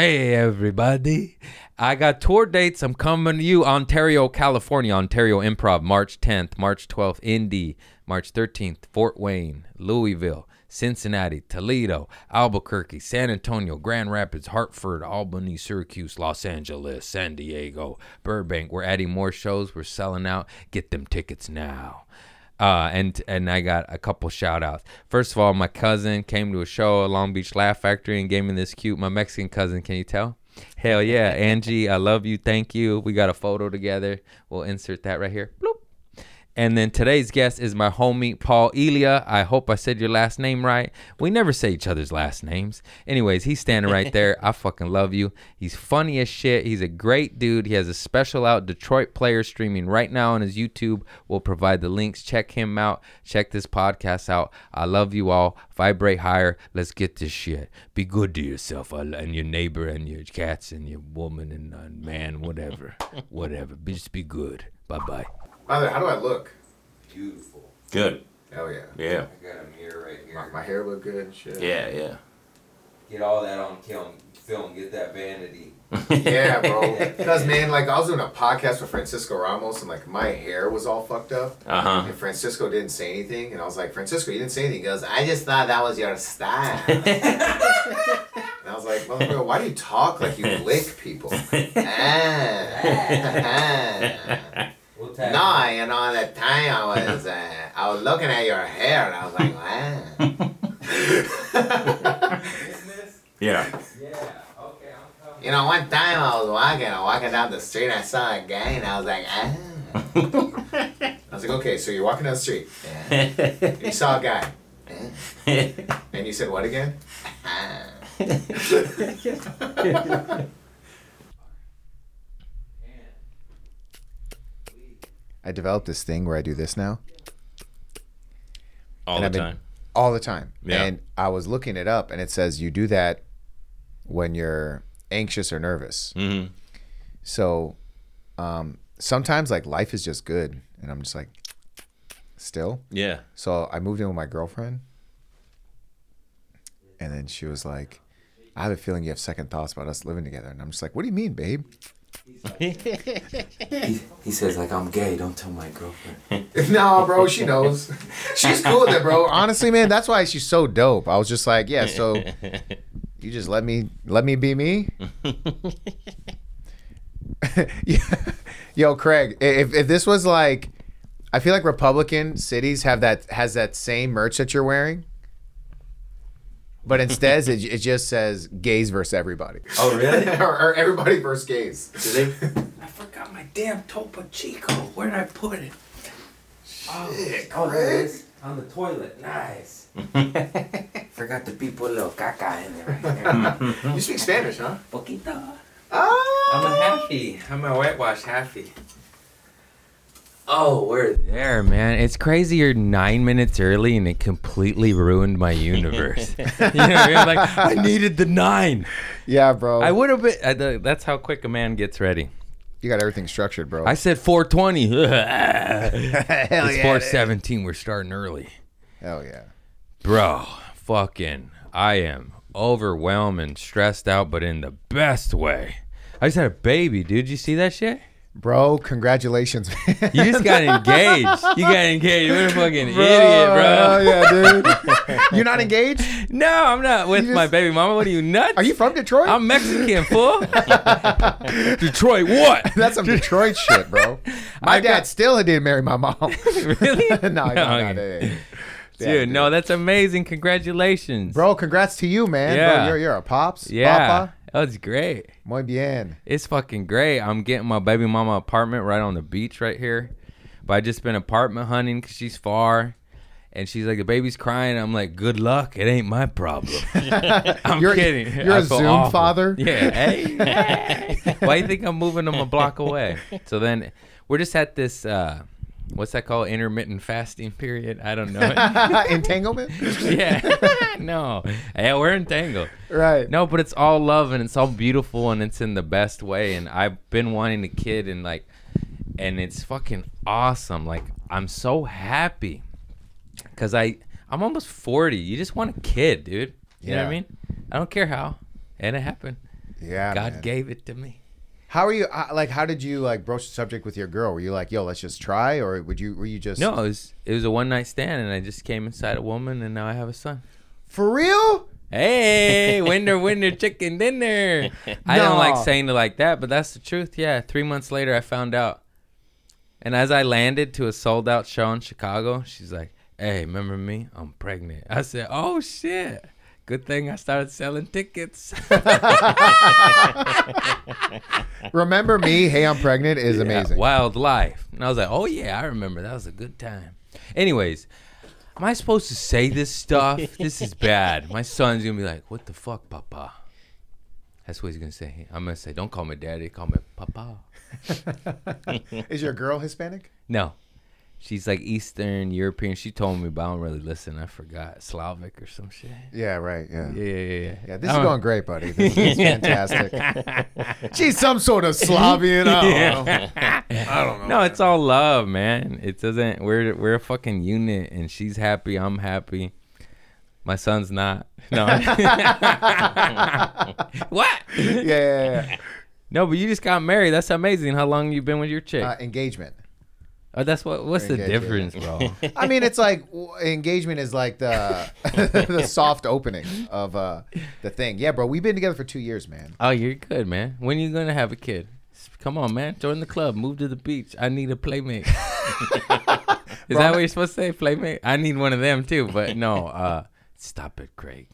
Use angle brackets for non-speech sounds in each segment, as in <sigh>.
Hey, everybody. I got tour dates. I'm coming to you, Ontario, California, Ontario Improv, March 10th, March 12th, Indy, March 13th, Fort Wayne, Louisville, Cincinnati, Toledo, Albuquerque, San Antonio, Grand Rapids, Hartford, Albany, Syracuse, Los Angeles, San Diego, Burbank. We're adding more shows. We're selling out. Get them tickets now. Uh, and and I got a couple shout outs. First of all, my cousin came to a show at Long Beach Laugh Factory and gave me this cute, my Mexican cousin. Can you tell? Hell yeah, Angie, I love you. Thank you. We got a photo together. We'll insert that right here. Bloop. And then today's guest is my homie Paul Elia. I hope I said your last name right. We never say each other's last names. Anyways, he's standing right there. <laughs> I fucking love you. He's funny as shit. He's a great dude. He has a special out Detroit player streaming right now on his YouTube. We'll provide the links. Check him out. Check this podcast out. I love you all. Vibrate higher. Let's get this shit. Be good to yourself uh, and your neighbor and your cats and your woman and uh, man, whatever. <laughs> whatever. Just be good. Bye bye. By the way, how do I look? Beautiful. Good. Hell yeah. Yeah. I got a mirror right here. My, my hair look good and shit. Yeah, yeah. Get all that on film. Film. Get that vanity. <laughs> Yeah, bro. <laughs> Because man, like I was doing a podcast with Francisco Ramos, and like my hair was all fucked up, Uh huh. and Francisco didn't say anything, and I was like, Francisco, you didn't say anything. He goes, I just thought that was your style. <laughs> and I was like, motherfucker, why do you talk like you lick people? ah. We'll no, you know, at the time I was, uh, I was looking at your hair, and I was like, wow. <laughs> Yeah. Yeah. Okay. You know, one time I was walking, I was walking down the street, and I saw a guy, and I was like, ah. I was like, okay, so you're walking down the street, yeah. <laughs> you saw a guy, eh? and you said what again? <laughs> I developed this thing where I do this now All And the I've been- time. all the time. Yeah. And I was looking it up, and it says you do that when you're anxious or nervous. Mm-hmm. So um, sometimes like life is just good, and I'm just like still. Yeah. So I moved in with my girlfriend, and then she was like, "I have a feeling you have second thoughts about us living together," and I'm just like, "What do you mean, babe?" He, he says like I'm gay. Don't tell my girlfriend. <laughs> no, bro, she knows. She's cool with it, bro. Honestly, man, that's why she's so dope. I was just like, yeah, so <laughs> you just let me let me be me. <laughs> Yeah. Yo, Craig, if if this was like I feel like Republican cities have that has that same merch that you're wearing. But instead, it, it just says gays versus everybody. Oh really? <laughs> or, or everybody versus gays. Do they? I forgot my damn Topo Chico. Where did I put it? Oh, oh there it is. On the toilet. Nice. <laughs> forgot to be put a little caca in there. There. You speak Spanish, huh? Poquito. Ah. I'm a happy. I'm a whitewash happy. Oh, we're there, man. It's crazy. You're nine minutes early, and it completely ruined my universe. <laughs> <laughs> you know what I mean? Like I needed the nine. Yeah, bro. I would have been. Uh, I, that's how quick a man gets ready. you got everything structured, bro. I said 420. <laughs> Hell it's yeah, dude. 417. We're starting early, Hell yeah. bro. Fucking, I am overwhelmed and stressed out, but in the best way. I just had a baby, dude. You see that shit? Bro, congratulations. <laughs> man. You just got engaged. You got engaged. What a fucking idiot, Oh, bro. yeah, dude. <laughs> You're not engaged? No, I'm not with You my baby mama. What are you nuts? Are you from Detroit? I'm Mexican, fool. <laughs> Detroit, what? That's some Detroit shit, bro. My I dad got- still didn't marry my mom. really? no, no, no, Okay. no, Dude, Yeah, no, that's amazing. Congratulations. Bro, congrats to you, man. Yeah. Bro, you're, you're a pops. Yeah. Papa. That's great. Muy bien. It's fucking great. I'm getting my baby mama apartment right on the beach right here. But I just been apartment hunting because she's far. And she's like, the baby's crying. I'm like, good luck. It ain't my problem. <laughs> I'm You're- kidding. you're I a Zoom awful. father? Yeah. Hey, hey. Why do you think I'm moving them a block away? So then we're just at this, uh, what's that called? Intermittent fasting period? I don't know. <laughs> Entanglement? <laughs> yeah. <laughs> no. Yeah, we're entangled. Right. No, but it's all love and it's all beautiful and it's in the best way. And I've been wanting a kid and like, and it's fucking awesome. Like I'm so happy because I I'm almost forty. You just want a kid, dude. You know what I mean? I don't care how, and it happened. Yeah, God man. gave it to me. How are you? Uh, like, how did you like broach the subject with your girl? Were you like, "Yo, let's just try," or would you? Were you just No, it was it was a one night stand, and I just came inside a woman, and now I have a son. for real? Hey, <laughs> winner, winner, chicken dinner. I don't like saying it like that, but that's the truth. Yeah, three months later, I found out. And as I landed to a sold out show in Chicago, she's like, "Hey, remember me? I'm pregnant." I said, "Oh shit." Good thing I started selling tickets. <laughs> Remember me? Hey, I'm pregnant is Yeah, amazing. Wild life. And I was like, oh yeah, I remember. That was a good time. Anyways, am I supposed to say this stuff? <laughs> this is bad. My son's gonna be like, what the fuck, papa? That's what he's gonna say. I'm gonna say, don't call me daddy, call me papa. <laughs> Is your girl Hispanic? No. She's like Eastern European. She told me, but I don't really listen. I forgot. Slavic or some shit. Yeah, right. Yeah. Yeah, yeah, yeah. Yeah, Yeah, this is going great, buddy. This is <laughs> fantastic. She's some sort of Slavian. I don't know. <laughs> I don't know. No, it's all love, man. It doesn't. We're we're a fucking unit, and she's happy. I'm happy. My son's not. <laughs> No. what? Yeah, yeah, yeah. No, but you just got married. That's amazing. How long you been with your chick? Uh, engagement. Oh, that's what. What's the difference, bro? <laughs> I mean, it's like w- engagement is like the <laughs> the soft opening of uh, the thing. Yeah, bro, we've been together for two years, man. oh, you're good, man. When you gonna have a kid? Come on, man. Join the club. Move to the beach. I need a playmate. <laughs> Is that what you're supposed to say? Playmate? I need one of them too. But no. Uh, stop it, Craig.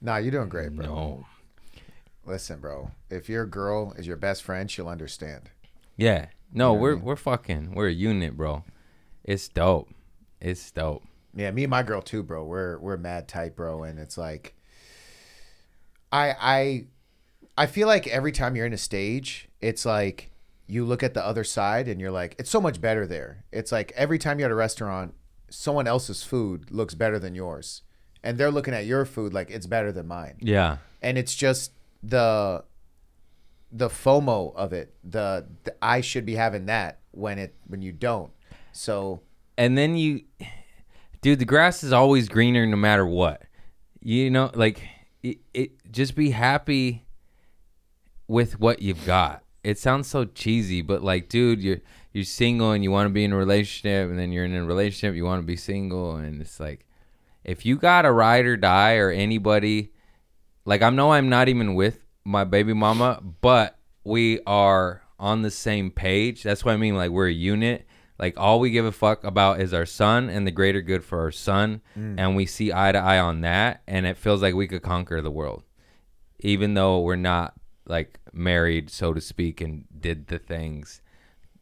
Nah, you're doing great, bro. No. Listen, bro. If your girl is your best friend, she'll understand. Yeah. No, You know we're mean? we're fucking we're a unit, bro. It's dope. It's dope. Yeah, me and my girl too, bro. We're we're mad tight, bro, and it's like I I I feel like every time you're in a stage, it's like you look at the other side and you're like, it's so much better there. It's like every time you're at a restaurant, someone else's food looks better than yours. And they're looking at your food like it's better than mine. Yeah. And it's just the the FOMO of it. The, the I should be having that when it when you don't. So And then you dude, the grass is always greener no matter what. You know, like it, it just be happy with what you've got. It sounds so cheesy, but like dude, you're you're single and you want to be in a relationship and then you're in a relationship, you want to be single and it's like if you got a ride or die or anybody like I know I'm not even with my baby mama, but we are on the same page. That's what I mean. Like we're a unit. Like all we give a fuck about is our son and the greater good for our son, mm. and we see eye to eye on that, and it feels like we could conquer the world, even though we're not like married, so to speak, and did the things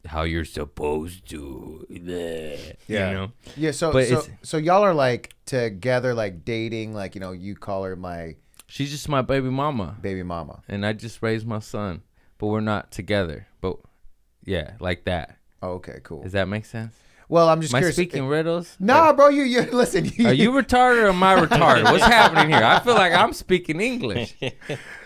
how you're supposed to. Bleh, Yeah. You know? Yeah, so But so, so y'all are like together, like dating, like you know, you call her my She's just my baby mama. baby mama. and I just raised my son, but we're not together. But yeah, like that. Oh, okay, cool. Does that make sense? Well, I'm just Am I curious. speaking eh, riddles? Nah, bro, you you <laughs> listen. Are you <laughs> retarded or am I retarded? What's <laughs> happening here? I feel like I'm speaking English.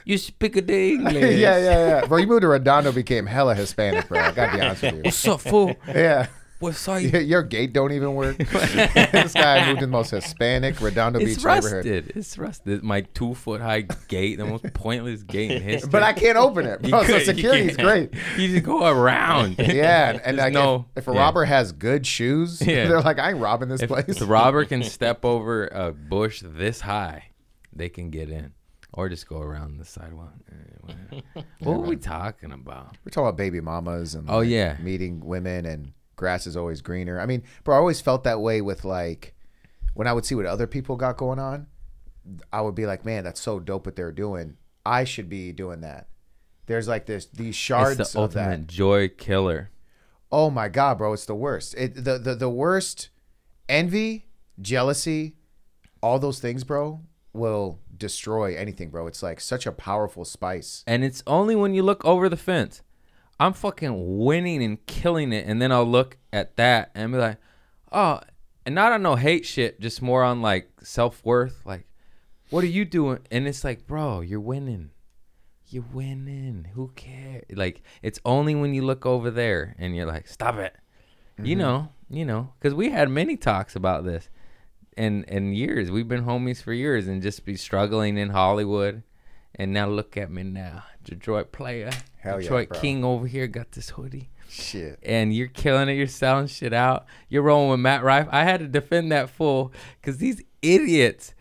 You speak the English. yeah, yeah. Yeah. Bro, you moved to Redondo, became hella Hispanic, bro. I gotta be honest with you. What's up, fool? Yeah. What's up? Y- Your gate don't even work. <laughs> this guy moved in the most Hispanic Redondo It's Beach rusted. neighborhood. It's rusted. My two foot high gate, the most pointless gate in history. But I can't open it, <laughs> bro. So you security's great. <laughs> You just go around. Yeah, and, like no- if, if a yeah. robber has good shoes, Yeah. they're like, I ain't robbing this if place. the robber can step over a bush this high, they can get in, or just go around the sidewalk. Eh, what were we talking about? We're talking about baby mamas and Oh, like, yeah. meeting women and grass is always greener. I mean, bro, I always felt that way with like when I would see what other people got going on, I would be like, man, that's so dope what they're doing. I should be doing that. There's like this these shards it's the of that. joy killer. Oh my god, bro, it's the worst. It the the, the worst envy, jealousy, all those things, bro, will destroy anything, bro. It's like such a powerful spice. And it's only when you look over the fence. I'm fucking winning and killing it, and then I'll look at that and be like, oh, and not on no hate shit, just more on like self worth. Like, what are you doing? And it's like, bro, you're winning. You're winning. Who cares? Like, it's only when you look over there and you're like, stop it. You mm-hmm. know, you know, because we had many talks about this, and and years we've been homies for years, and just be struggling in Hollywood, And now look at me now, Detroit player, Hell Detroit bro. King over here got this hoodie, Shit. and you're killing it. You're selling shit out. You're rolling with Matt Rife. I had to defend that fool because these idiots.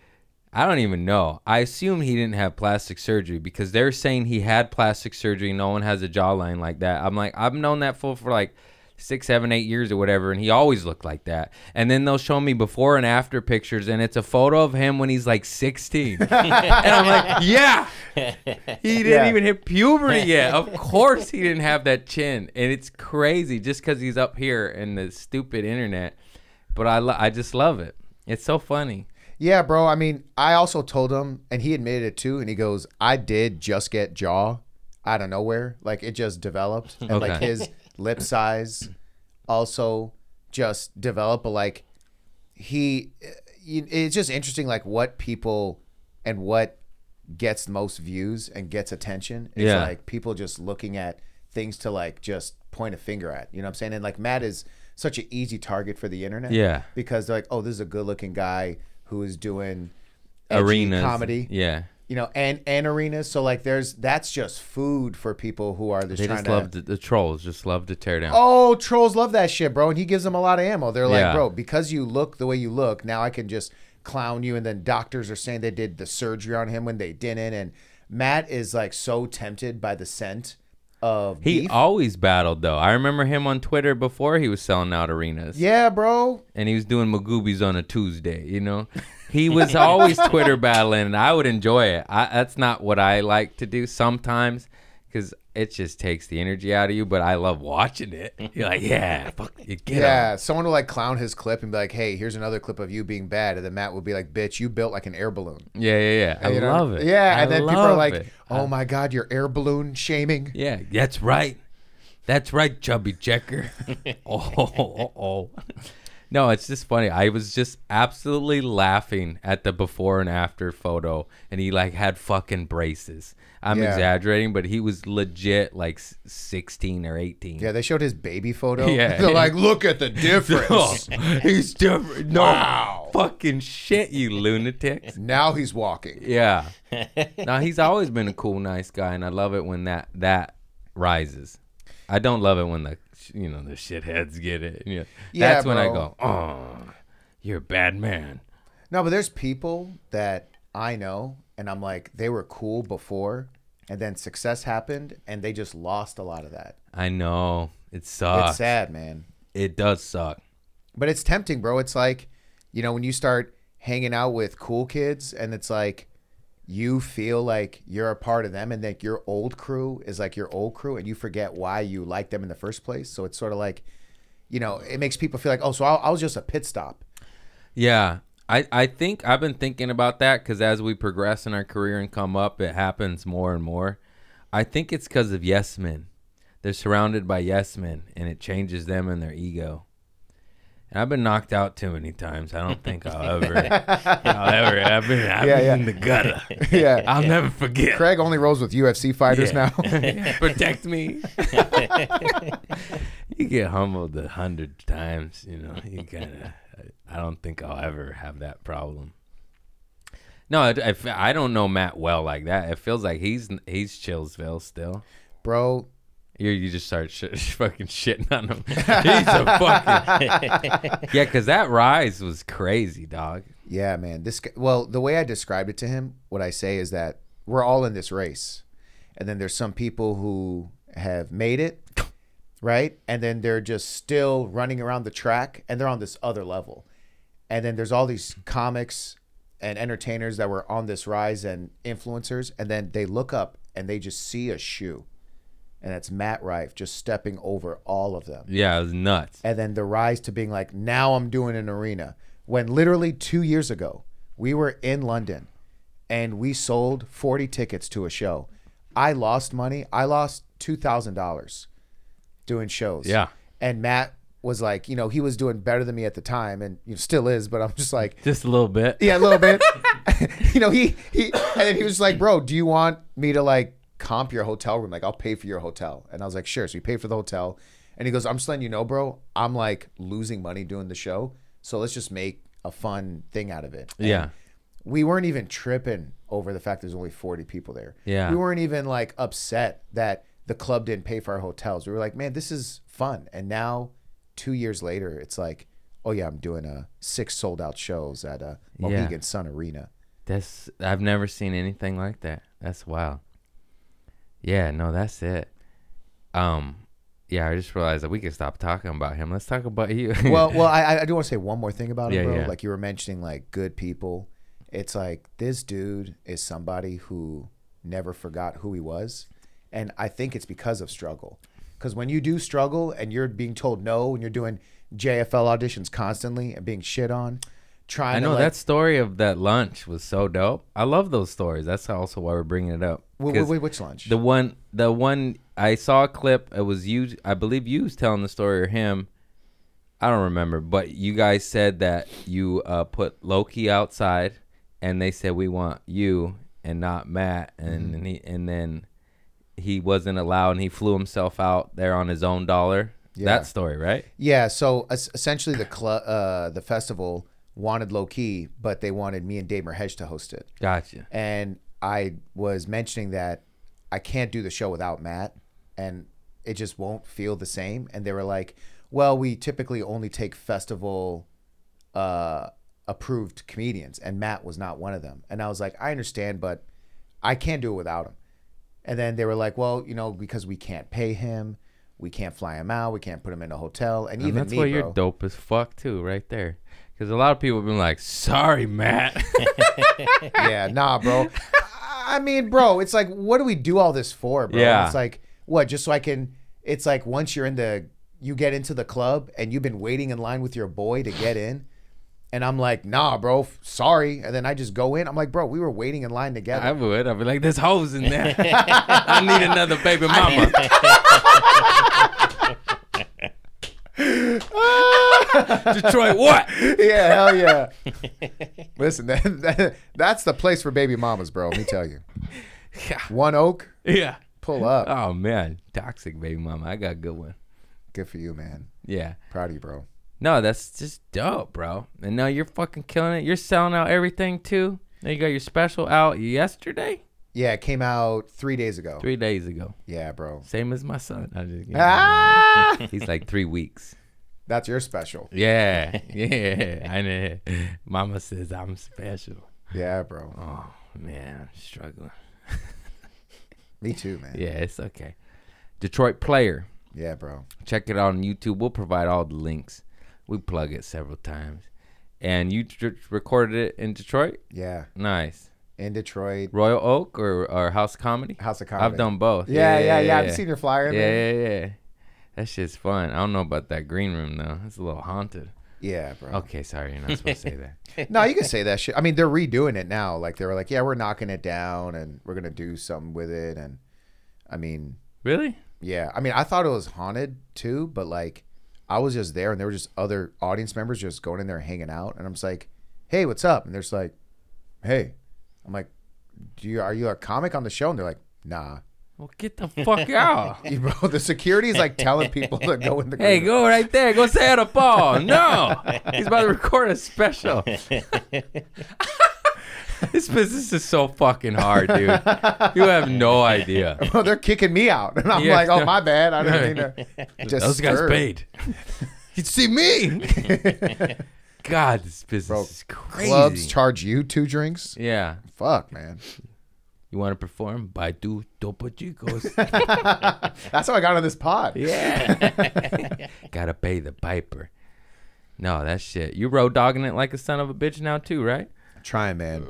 I don't even know. I assume he didn't have plastic surgery because they're saying he had plastic surgery. No one has a jawline like that. I'm like, I've known that fool for like six, seven, eight years or whatever, and he always looked like that. And then they'll show me before and after pictures, and it's a photo of him when he's like 16. <laughs> and I'm like, yeah, he didn't Yeah. even hit puberty yet. Of course, he didn't have that chin, and it's crazy just because he's up here in the stupid internet. But I, lo- I just love it. It's so funny. Yeah, bro. I mean, I also told him, and he admitted it too. And he goes, "I did just get jaw out of nowhere. Like it just developed, and like Okay. his lip size also just develop a like he, it's just interesting, like what people and what gets most views and gets attention. It's Yeah. like people just looking at things to like just point a finger at. You know what I'm saying? And like Matt is such an easy target for the internet. Yeah. Because they're like, oh, this is a good looking guy who is doing edgy Arenas. comedy. Yeah. You know, and and arenas. So like there's that's just food for people who are just They trying just to love to, the trolls just love to tear down. Oh, trolls love that shit, bro. And he gives them a lot of ammo. They're like, Yeah. bro, because you look the way you look, now I can just clown you. And then doctors are saying they did the surgery on him when they didn't. And Matt is like so tempted by the scent of He beef. always battled though. I remember him on Twitter before he was selling out arenas. yeah, bro. And he was doing Magooby's on a Tuesday, you know? He was always Twitter battling and I would enjoy it. I, that's not what I like to do sometimes cuz it just takes the energy out of you, but I love watching it. <laughs> You're like, yeah, fuck you get 'em." Yeah, someone will like clown his clip and be like, "Hey, here's another clip of you being bad," and then Matt would be like, "Bitch, you built like an air balloon." Yeah, yeah, yeah. I You know? love it. Yeah, I and then people are like, it. "Oh my god, you're air balloon shaming." Yeah, that's right. That's right, chubby checker. <laughs> oh, oh, oh. oh. No, it's just funny. I was just absolutely laughing at the before and after photo, and he like had fucking braces. I'm Yeah. exaggerating, but he was legit like s- 16 or 18. Yeah, they showed his baby photo. <laughs> Yeah. they're like, "Look at the <laughs> difference." <laughs> he's different. No Wow. fucking shit, you lunatics. now he's walking. Yeah. now he's always been a cool, nice guy, and I love it when that that rises. I don't love it when the you know the shitheads get it. You know, Yeah, that's when I go, oh, you're a bad man. No, but there's people that I know, and I'm like, they were cool before, and then success happened, and they just lost a lot of that. I know it sucks. It's sad, man. It does suck. But it's tempting, bro. It's like, you know, when you start hanging out with cool kids, and it's like, you feel like you're a part of them, and like your old crew is like your old crew, and you forget why you like them in the first place. So it's sort of like, you know, it makes people feel like, oh, so I, I was just a pit stop. Yeah. I, I think I've been thinking about that because as we progress in our career and come up, it happens more and more. I think it's because of yes men. They're surrounded by yes men, and it changes them and their ego. And I've been knocked out too many times. I don't think I'll ever, <laughs> I'll ever. I've been, I've Yeah, been yeah. in the gutter. <laughs> Yeah. I'll never forget. Craig only rolls with UFC fighters Yeah. now. <laughs> Protect me. you get humbled a hundred times, you know. You kind of. I don't think I'll ever have that problem. No, I I don't know Matt well like that. It feels like he's he's Chillsville still. Bro, You you just start <laughs> fucking shitting on him. he's a fucking <laughs> yeah, because that rise was crazy, dog. Yeah, man. This well, the way I described it to him, what I say is that we're all in this race, and then there's some people who have made it, right? And then they're just still running around the track, and they're on this other level. And then there's all these comics and entertainers that were on this rise and influencers, and then they look up and they just see a shoe, and that's Matt Rife just stepping over all of them Yeah, it was nuts. and then the rise to being like now I'm doing an arena when literally 2 years ago we were in London and we sold 40 tickets to a show. I lost money. I lost $2,000 doing shows. Yeah. And Matt was like, you know, he was doing better than me at the time and you know, still is, but I'm just like <laughs> Just a little bit. yeah, a little bit. <laughs> <laughs> you know, he he and then he was like, "Bro, do you want me to like comp your hotel room? Like, I'll pay for your hotel." And I was like, "Sure." So he paid for the hotel, and he goes, "I'm just letting you know, bro. I'm like losing money doing the show, so let's just make a fun thing out of it." And Yeah. we weren't even tripping over the fact there's only 40 people there. Yeah. We weren't even like upset that the club didn't pay for our hotels. We were like, man, this is fun. And now, two years later, it's like, oh yeah, I'm doing a six sold out shows at uh, a Yeah. Mohegan Sun Arena. That's I've never seen anything like that. That's wild. Yeah, no, that's it. Um, yeah, I just realized that we could stop talking about him. Let's talk about you. <laughs> well, well, I, I do want to say one more thing about him, Yeah, bro. yeah. Like you were mentioning, like good people. It's like this dude is somebody who never forgot who he was, and I think it's because of struggle. Because when you do struggle and you're being told no, and you're doing JFL auditions constantly and being shit on, trying I know to like, that story of that lunch was so dope. I love those stories. That's also why we're bringing it up. Wait, 'Cause wait, which lunch? The one, the one I saw a clip. It was you. I believe you was telling the story or him. I don't remember, but you guys said that you uh, put Loki outside, and they said we want you and not Matt, and Mm-hmm. and, he, and then he wasn't allowed, and he flew himself out there on his own dollar. Yeah. That story, right? Yeah, so es- essentially the club, uh, the festival wanted low key, but they wanted me and Dave Merheje to host it. Gotcha. and I was mentioning that I can't do the show without Matt, and it just won't feel the same. And they were like, "Well, we typically only take festival uh, approved comedians, and Matt was not one of them." And I was like, "I understand, but I can't do it without him." And then they were like, "Well, you know, because we can't pay him." We can't fly him out. We can't put him in a hotel, and, And even that's me, why bro. you're dope as fuck too, right there. Because a lot of people have been like, "Sorry, Matt." <laughs> <laughs> yeah, nah, bro. I mean, bro, it's like, what do we do all this for, bro? Yeah. It's like, what? Just so I can. It's like once you're in the, you get into the club and you've been waiting in line with your boy to get in, and I'm like, nah, bro, f- sorry, and then I just go in. I'm like, bro, we were waiting in line together. I would. I'd be like, "There's hoes in there. <laughs> I need another baby mama." <laughs> Detroit, what? <laughs> yeah, hell yeah. Listen, that, that, that's the place for baby mamas, bro. Let me tell you. Yeah. One Oak, Yeah. pull up. Oh man, toxic baby mama. I got a good one. Good for you, man. Yeah. Proud of you, bro. No, that's just dope, bro. And now you're fucking killing it. You're selling out everything too. Now you got your special out yesterday, Yeah, it came out three days ago. three days ago. Yeah, bro. Same as my son. I just, Ah, <laughs> He's like three weeks. that's your special. Yeah, <laughs> yeah. I know. Mama says I'm special. Yeah, bro. Oh man, I'm struggling. <laughs> Me too, man. Yeah, it's okay. Detroit Player. Yeah, bro. Check it out on YouTube. We'll provide all the links. We plug it several times. And you tr- recorded it in Detroit? Yeah, Nice. In Detroit, Royal Oak or, or House Comedy? House of Comedy. I've done both. Yeah, yeah, yeah. I've seen your flyer. Yeah, man. yeah, yeah. That shit's fun. I don't know about that green room though. It's a little haunted. Yeah, bro. Okay, sorry, you're not supposed to say that. <laughs> No, you can say that shit. I mean, they're redoing it now. Like they were like, yeah, we're knocking it down and we're gonna do something with it. And I mean, Really? yeah. I mean, I thought it was haunted too, but like, I was just there and there were just other audience members just going in there hanging out, and I'm just like, hey, what's up? And they're just like, hey. I'm like, do you are you a comic on the show? And they're like, nah. Well, get the fuck <laughs> out. Bro, the security's like telling people to go in the Hey, go right there. Go say at a ball. No, he's about to record a special. <laughs> this business is so fucking hard, dude. You have no idea. <laughs> Bro, they're kicking me out. And I'm Yeah. like, oh, my bad. I didn't mean to just Those guys stir. paid. you see me? God, this business Bro, is crazy. Clubs charge you two drinks? yeah. Fuck, man. <laughs> You want to perform? By two Topo Chicos. <laughs> That's how I got on this pod. yeah. <laughs> Gotta pay the piper. No, that shit. You road dogging it like a son of a bitch now too, right? Trying, man.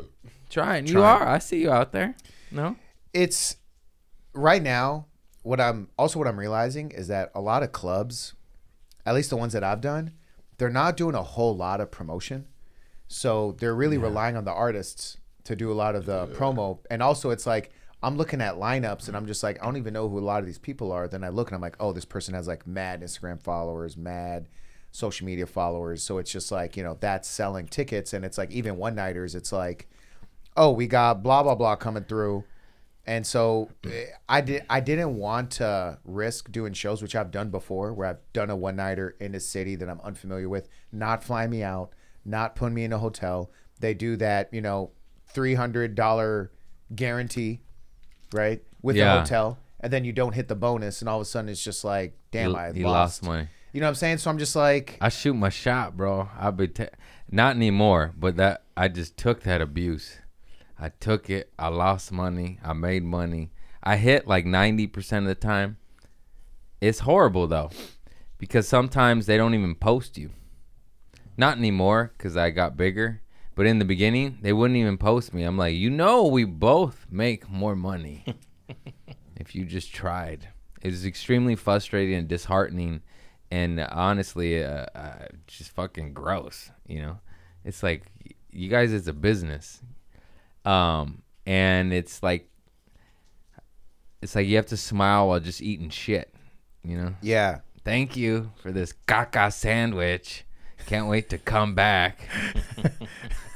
Trying. You Trying. are. I see you out there. No? It's right now. What I'm also what I'm realizing is that a lot of clubs, at least the ones that I've done, they're not doing a whole lot of promotion. So they're really relying on the artists to do a lot of the promo. And also, it's like I'm looking at lineups and I'm just like, I don't even know who a lot of these people are. Then I look and I'm like, oh, this person has like mad Instagram followers, mad social media followers. So it's just like, you know, that's selling tickets. And it's like, even one nighters, it's like, oh, we got blah, blah, blah coming through. And so eh, I did. I didn't want to risk doing shows, which I've done before, where I've done a one nighter in a city that I'm unfamiliar with, not flying me out, not putting me in a hotel. They do that, you know, three hundred dollar guarantee, right, with Yeah. the hotel, and then you don't hit the bonus, and all of a sudden it's just like, damn, You- I lost. lost money. You know what I'm saying? So I'm just like, I shoot my shot, bro. I'll be t- not anymore, but that I just took that abuse. I took it. I lost money. I made money. I hit like 90% of the time. It's horrible though because sometimes they don't even post you. Not anymore cuz I got bigger, but in the beginning, they wouldn't even post me. I'm like, "You know, we both make more money <laughs> if you just tried." It's extremely frustrating and disheartening and honestly uh, uh, just fucking gross you know it's like you guys it's a business um and it's like it's like you have to smile while just eating shit you know? Yeah, thank you for this caca sandwich. Can't wait to come back. <laughs>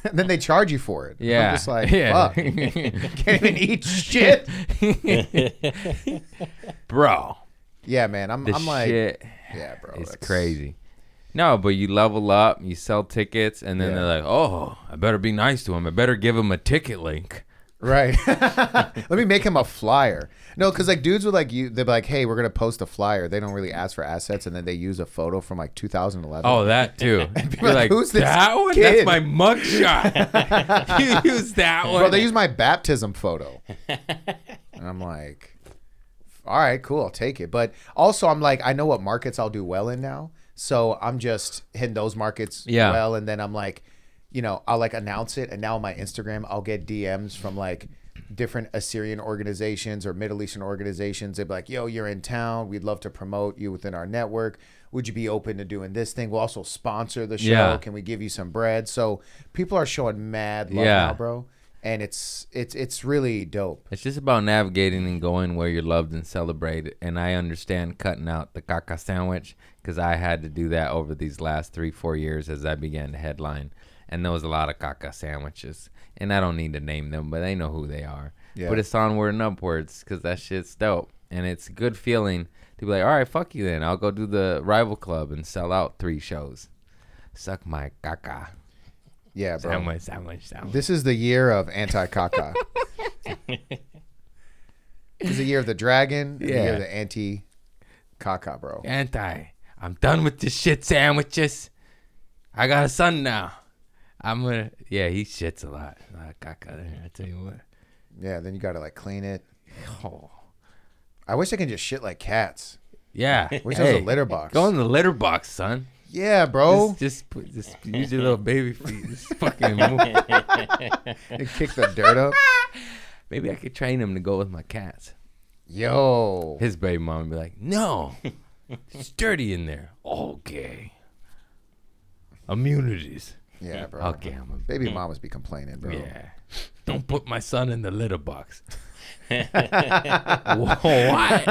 And then they charge you for it. yeah I'm just like, yeah. Fuck, <laughs> can't even eat shit. bro. Yeah, man, I'm, the I'm like, shit yeah, bro, it's that's- crazy. No, but you level up, you sell tickets, and then Yeah. they're like, "Oh, I better be nice to him. I better give him a ticket link." Right. <laughs> <laughs> Let me make him a flyer. No, because like dudes would like you, they're like, hey, we're gonna post a flyer. They don't really ask for assets, and then they use a photo from like 2011. Oh, that too. <laughs> You're like, like, "Who's this that one? kid?" That's my mugshot. you use that one. bro, they use my baptism photo. and I'm like, all right, cool, I'll take it. But also, I'm like, I know what markets I'll do well in now, so I'm just hitting those markets Yeah. well, and then I'm like, you know, I'll like announce it, and now on my Instagram, I'll get DMs from like different Assyrian organizations or Middle Eastern organizations. They'd be like, "Yo, you're in town. We'd love to promote you within our network. Would you be open to doing this thing? We'll also sponsor the show. Yeah. Can we give you some bread?" So people are showing mad love Yeah. now, bro, and it's it's it's really dope. It's just about navigating and going where you're loved and celebrated. And I understand cutting out the caca sandwich because I had to do that over these last three, four years as I began to headline. And there was a lot of caca sandwiches. And I don't need to name them, but they know who they are. Yeah. But it's onward and upwards because that shit's dope. And it's a good feeling to be like, all right, fuck you then. I'll go do the rival club and sell out three shows. Suck my caca. Yeah, bro. Sandwich, sandwich, sandwich. This is the year of anti-caca. <laughs> it's the year of the dragon. and The year Yeah. of the anti-caca, bro. Anti. I'm done with this shit sandwiches. I got a son now. I'm gonna. Yeah, he shits a lot. A lot of. I tell you what. Yeah. Then you gotta like clean it. Oh. I wish I could just shit like cats. Yeah. Wish there was a litter box. Go in the litter box, son. Yeah, bro. Just, just, put, just use your little baby feet. Just fucking move. <laughs> And kick the dirt up. <laughs> Maybe I could train him to go with my cats. Yo. His baby mom would be like, "No, it's dirty in there. Okay. Immunities. Yeah, bro. Okay, I'm a Baby mm. mamas be complaining, bro. Yeah. Don't put my son in the litter box. <laughs> Whoa, what?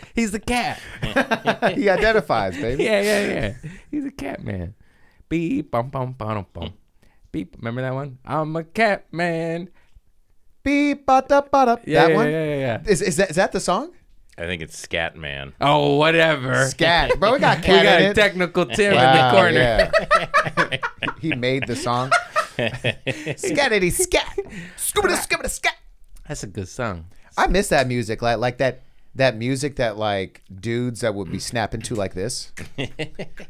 <laughs> He's a cat. he identifies, baby. Yeah, yeah, yeah. He's a cat man. Beep, bum, bum, bum, bum. Beep. Remember that one? I'm a cat man. Beep, ba da ba da. Yeah, That yeah, one? Yeah, yeah, yeah. Is, is that is that the song? I think it's Scat Man. Oh, whatever. Scat, bro. We got <laughs> we got in a it. technical Tim in the corner. yeah. <laughs> he made the song. Scattity scat. Scuba scuba scat. That's a good song. I miss that music, like like that that music that like dudes that would be snapping to like this.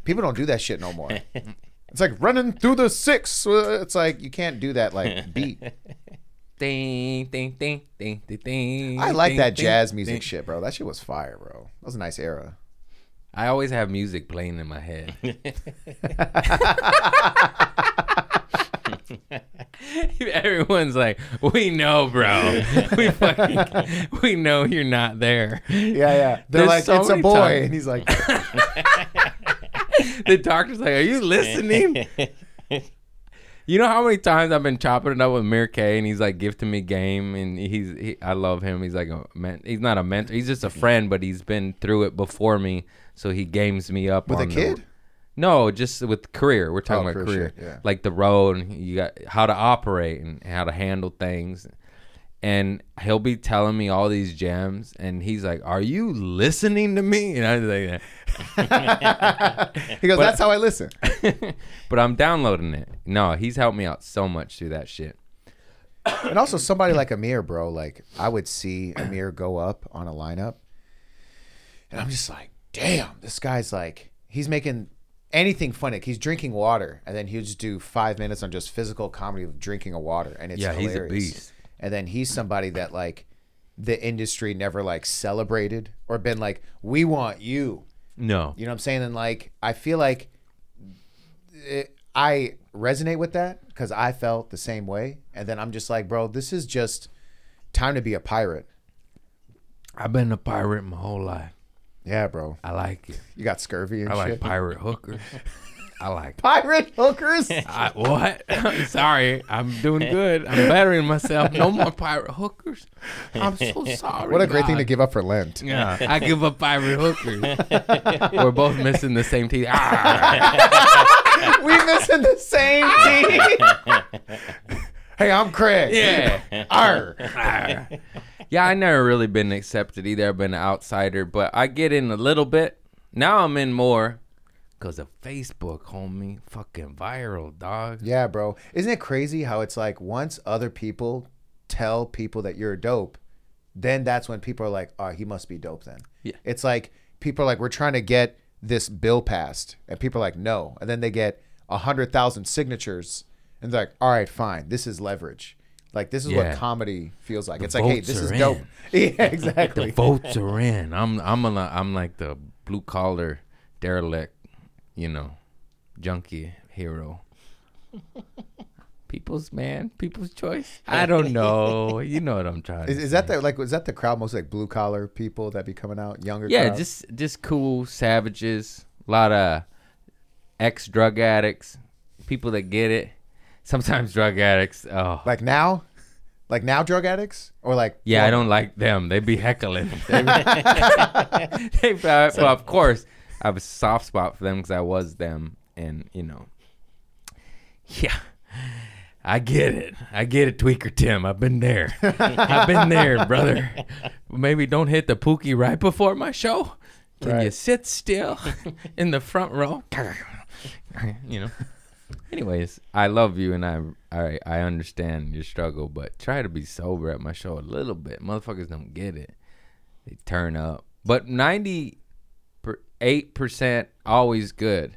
People don't do that shit no more. <laughs> It's like running through the six. Uh, It's like you can't do that like beat. Ding, ding, ding, ding, ding, ding. I like ding, that ding, jazz music ding. shit, bro. That shit was fire, bro. That was a nice era. I always have music playing in my head. <laughs> <laughs> Everyone's like, "We know, bro. We <laughs> fucking, we know you're not there." Yeah, yeah. They're There's like, so it's a boy, times- and he's like, The doctor's like, "Are you listening?" You know how many times I've been chopping it up with Mir K, and he's like gifting me game, and he's he, I love him. He's like a man. He's not a mentor. He's just a friend, but he's been through it before me, so he games me up with a on the- kid. No, just with career. We're talking Oh, about career shit, yeah. like the road. and You got how to operate and how to handle things, and he'll be telling me all these gems, and he's like, "Are you listening to me?" And I was like, <laughs> <laughs> He goes, But- "That's how I listen." <laughs> "But I'm downloading it." No, he's helped me out so much through that shit. And also somebody like Amir, bro. Like I would see Amir go up on a lineup, and I'm just like, damn, this guy's like, he's making anything funny. He's drinking water, and then he'll just do five minutes on just physical comedy of drinking a water, and it's Yeah, he's a beast. And then he's somebody that like the industry never like celebrated or been like, we want you. No, You know what I'm saying? And like, I feel like it, I resonate with that because I felt the same way. And then I'm just like, bro, this is just time to be a pirate. I've been a pirate my whole life. Yeah, bro. I like it. You got scurvy and I like pirate hookers. <laughs> I like. pirate hookers. <laughs> I, what? <laughs> sorry, I'm doing good. I'm <laughs> bettering myself. No more pirate hookers. I'm so sorry. what a great thing to give up for Lent. Yeah, I give up pirate hookers. We're both missing the same teeth. Ah, we missing the same team. hey, I'm Craig. yeah. Arr. Ah. yeah, I never really been accepted either. I've been an outsider, but I get in a little bit. Now I'm in more because of Facebook, homie. Fucking viral, dog. Yeah, bro. Isn't it crazy how it's like once other people tell people that you're dope, then that's when people are like, oh, he must be dope then. Yeah. It's like people are like, we're trying to get this bill passed. And people are like, no. And then they get a hundred thousand signatures and they're like, all right, fine. This is leverage. Like this is Yeah. what comedy feels like. The it's like, hey, this is are dope. <laughs> yeah, exactly. The votes are in. I'm I'm a, I'm like the blue collar derelict, you know, junkie hero. People's man, people's choice. I don't know. <laughs> You know what I'm trying. Is, is that the like was that the crowd mostly like blue collar people that be coming out younger? yeah, crowd? just just cool savages. A lot of ex drug addicts, people that get it. Sometimes drug addicts. Oh, like now, like now drug addicts or like yeah, I don't like them. They be heckling. <laughs> They, be- <laughs> they be- well, of course, I have a soft spot for them because I was them, and you know, yeah. I get it. I get it, Tweaker Tim. I've been there. I've been <laughs> there, brother. Maybe don't hit the pookie right before my show. Can you sit still <laughs> in the front row? <laughs> you know. Anyways, I love you and I, I I understand your struggle, but try to be sober at my show a little bit. Motherfuckers don't get it. They turn up. But 98% always good.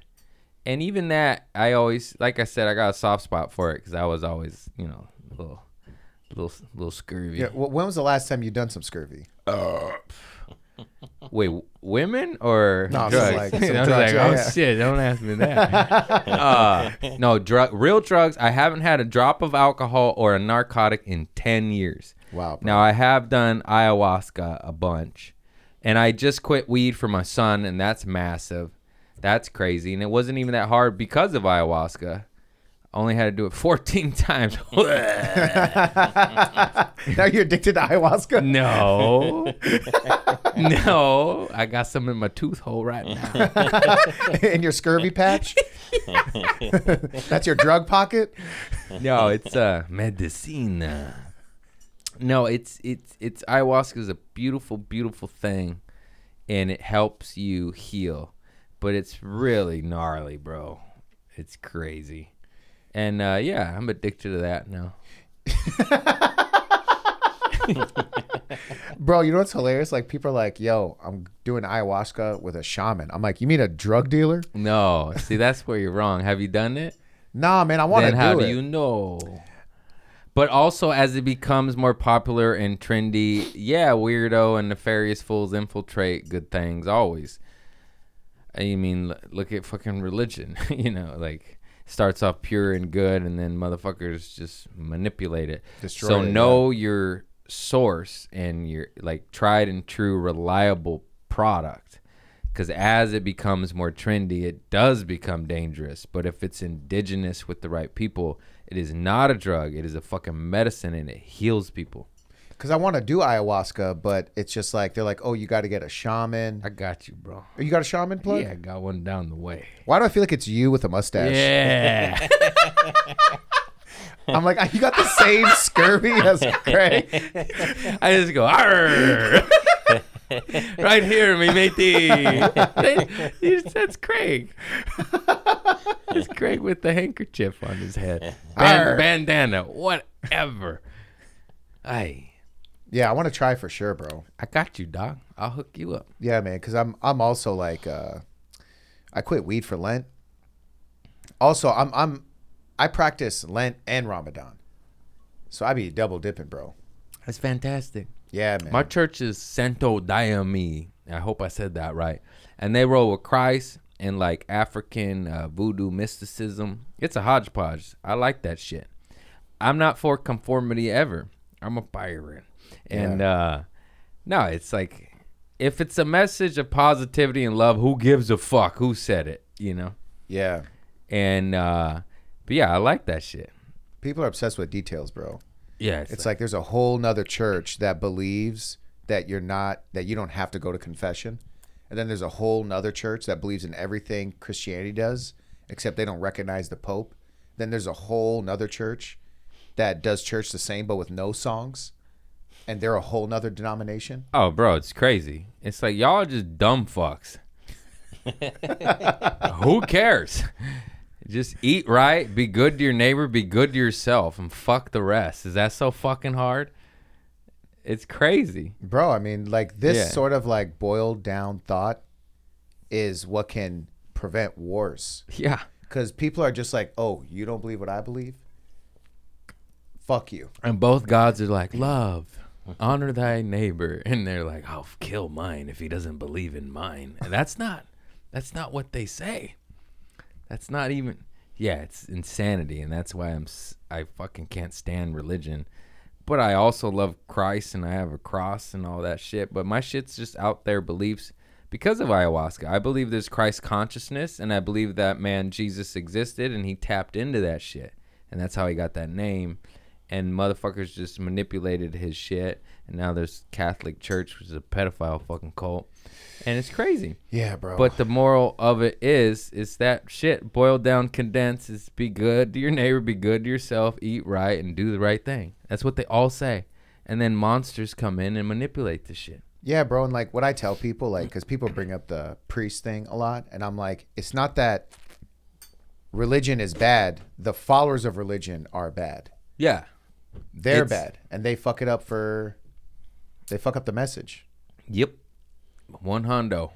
And even that, I always, like I said, I got a soft spot for it because I was always, you know, a little, little, little scurvy. Yeah. wh- When was the last time you done some scurvy? Uh, wait, women or No, drugs? like- <laughs> I some was drugs, like, yeah, oh yeah. shit, don't ask me that. <laughs> uh, no, drug, real drugs. I haven't had a drop of alcohol or a narcotic in ten years. Wow. Bro. Now I have done ayahuasca a bunch, and I just quit weed for my son, and that's massive. That's crazy, and it wasn't even that hard because of ayahuasca. I Only had to do it <laughs> 14 times. <laughs> now you're addicted to ayahuasca. no, <laughs> no, I got some in my tooth hole right now. in your scurvy patch. That's your drug pocket. no, it's uh medicina. No, it's it's it's ayahuasca is a beautiful, beautiful thing, and it helps you heal. But it's really gnarly, bro. It's crazy, and uh, yeah, I'm addicted to that now. <laughs> Bro, you know what's hilarious? Like people are like, "Yo, I'm doing ayahuasca with a shaman." I'm like, "You mean a drug dealer?" No, see, that's where you're wrong. Have you done it? Nah, man, I want to do how it. do you know? But also, as it becomes more popular and trendy, yeah, weirdo and nefarious fools infiltrate good things always. I mean, look at fucking religion. <laughs> you know, like starts off pure and good, and then motherfuckers just manipulate it. Destroy so it, know your source and your like tried and true, reliable product. Because as it becomes more trendy, it does become dangerous. But if it's indigenous with the right people, it is not a drug. It is a fucking medicine, and it heals people. Because I want to do ayahuasca, but it's just like they're like, "Oh, you got to get a shaman." I got you, bro. Oh, you got a shaman plug? Yeah, I got one down the way. Why do I feel like it's you with a mustache? Yeah. <laughs> I'm like, you got the same scurvy as <laughs> Craig. I just go, Arr! <laughs> right here, me matey. That's Craig. <laughs> It's Craig with the handkerchief on his head. <laughs> Arr. Ban- bandana, whatever. Ay, Yeah, I want to try for sure, bro. I got you, dog. I'll hook you up. Yeah, man, because I'm I'm also like uh, I quit weed for Lent. Also, I'm I'm I practice Lent and Ramadan, so I be double dipping, bro. That's fantastic. Yeah, man. My church is Santo Daime. I hope I said that right. And they roll with Christ and like African uh, voodoo mysticism. It's a hodgepodge. I like that shit. I'm not for conformity ever. I'm a pirate. And uh no, it's like if it's a message of positivity and love, who gives a fuck who said it, you know? yeah, And uh but yeah, I like that shit. people are obsessed with details, bro. Yeah, It's like there's a whole nother church that believes that you're not that you don't have to go to confession, and then there's a whole nother church that believes in everything Christianity does, except they don't recognize the Pope. Then there's a whole nother church that does church the same but with no songs, and they're a whole nother denomination. Oh, bro, it's crazy. It's like y'all are just dumb fucks. <laughs> Who cares? Just eat right, be good to your neighbor, be good to yourself, and fuck the rest. Is that so fucking hard? It's crazy. Bro, I mean, like this Yeah. sort of like boiled down thought is what can prevent wars. Yeah. Because people are just like, oh, you don't believe what I believe? Fuck you. And both gods are like, love, honor thy neighbor. And they're like, I'll kill mine if he doesn't believe in mine. And that's not, that's not what they say. That's not even, yeah, it's insanity. And that's why I'm, I fucking can't stand religion. But I also love Christ and I have a cross and all that shit. But my shit's just out there beliefs because of ayahuasca. I believe there's Christ consciousness and I believe that man Jesus existed and he tapped into that shit. And that's how he got that name. And motherfuckers just manipulated his shit. And now there's Catholic Church, which is a pedophile fucking cult. And it's crazy. Yeah, bro. But the moral of it is, is that shit boiled down, condensed, is be good to your neighbor, be good to yourself, eat right, and do the right thing. That's what they all say. And then monsters come in and manipulate the shit. Yeah, bro, and like what I tell people, like, because people bring up the priest thing a lot, and I'm like, it's not that religion is bad. The followers of religion are bad. Yeah. They're It's- bad, and they fuck it up for, they fuck up the message. Yep. One hondo.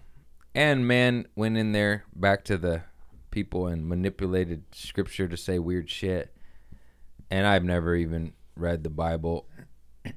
And man went in there back to the people and manipulated scripture to say weird shit. And I've never even read the Bible,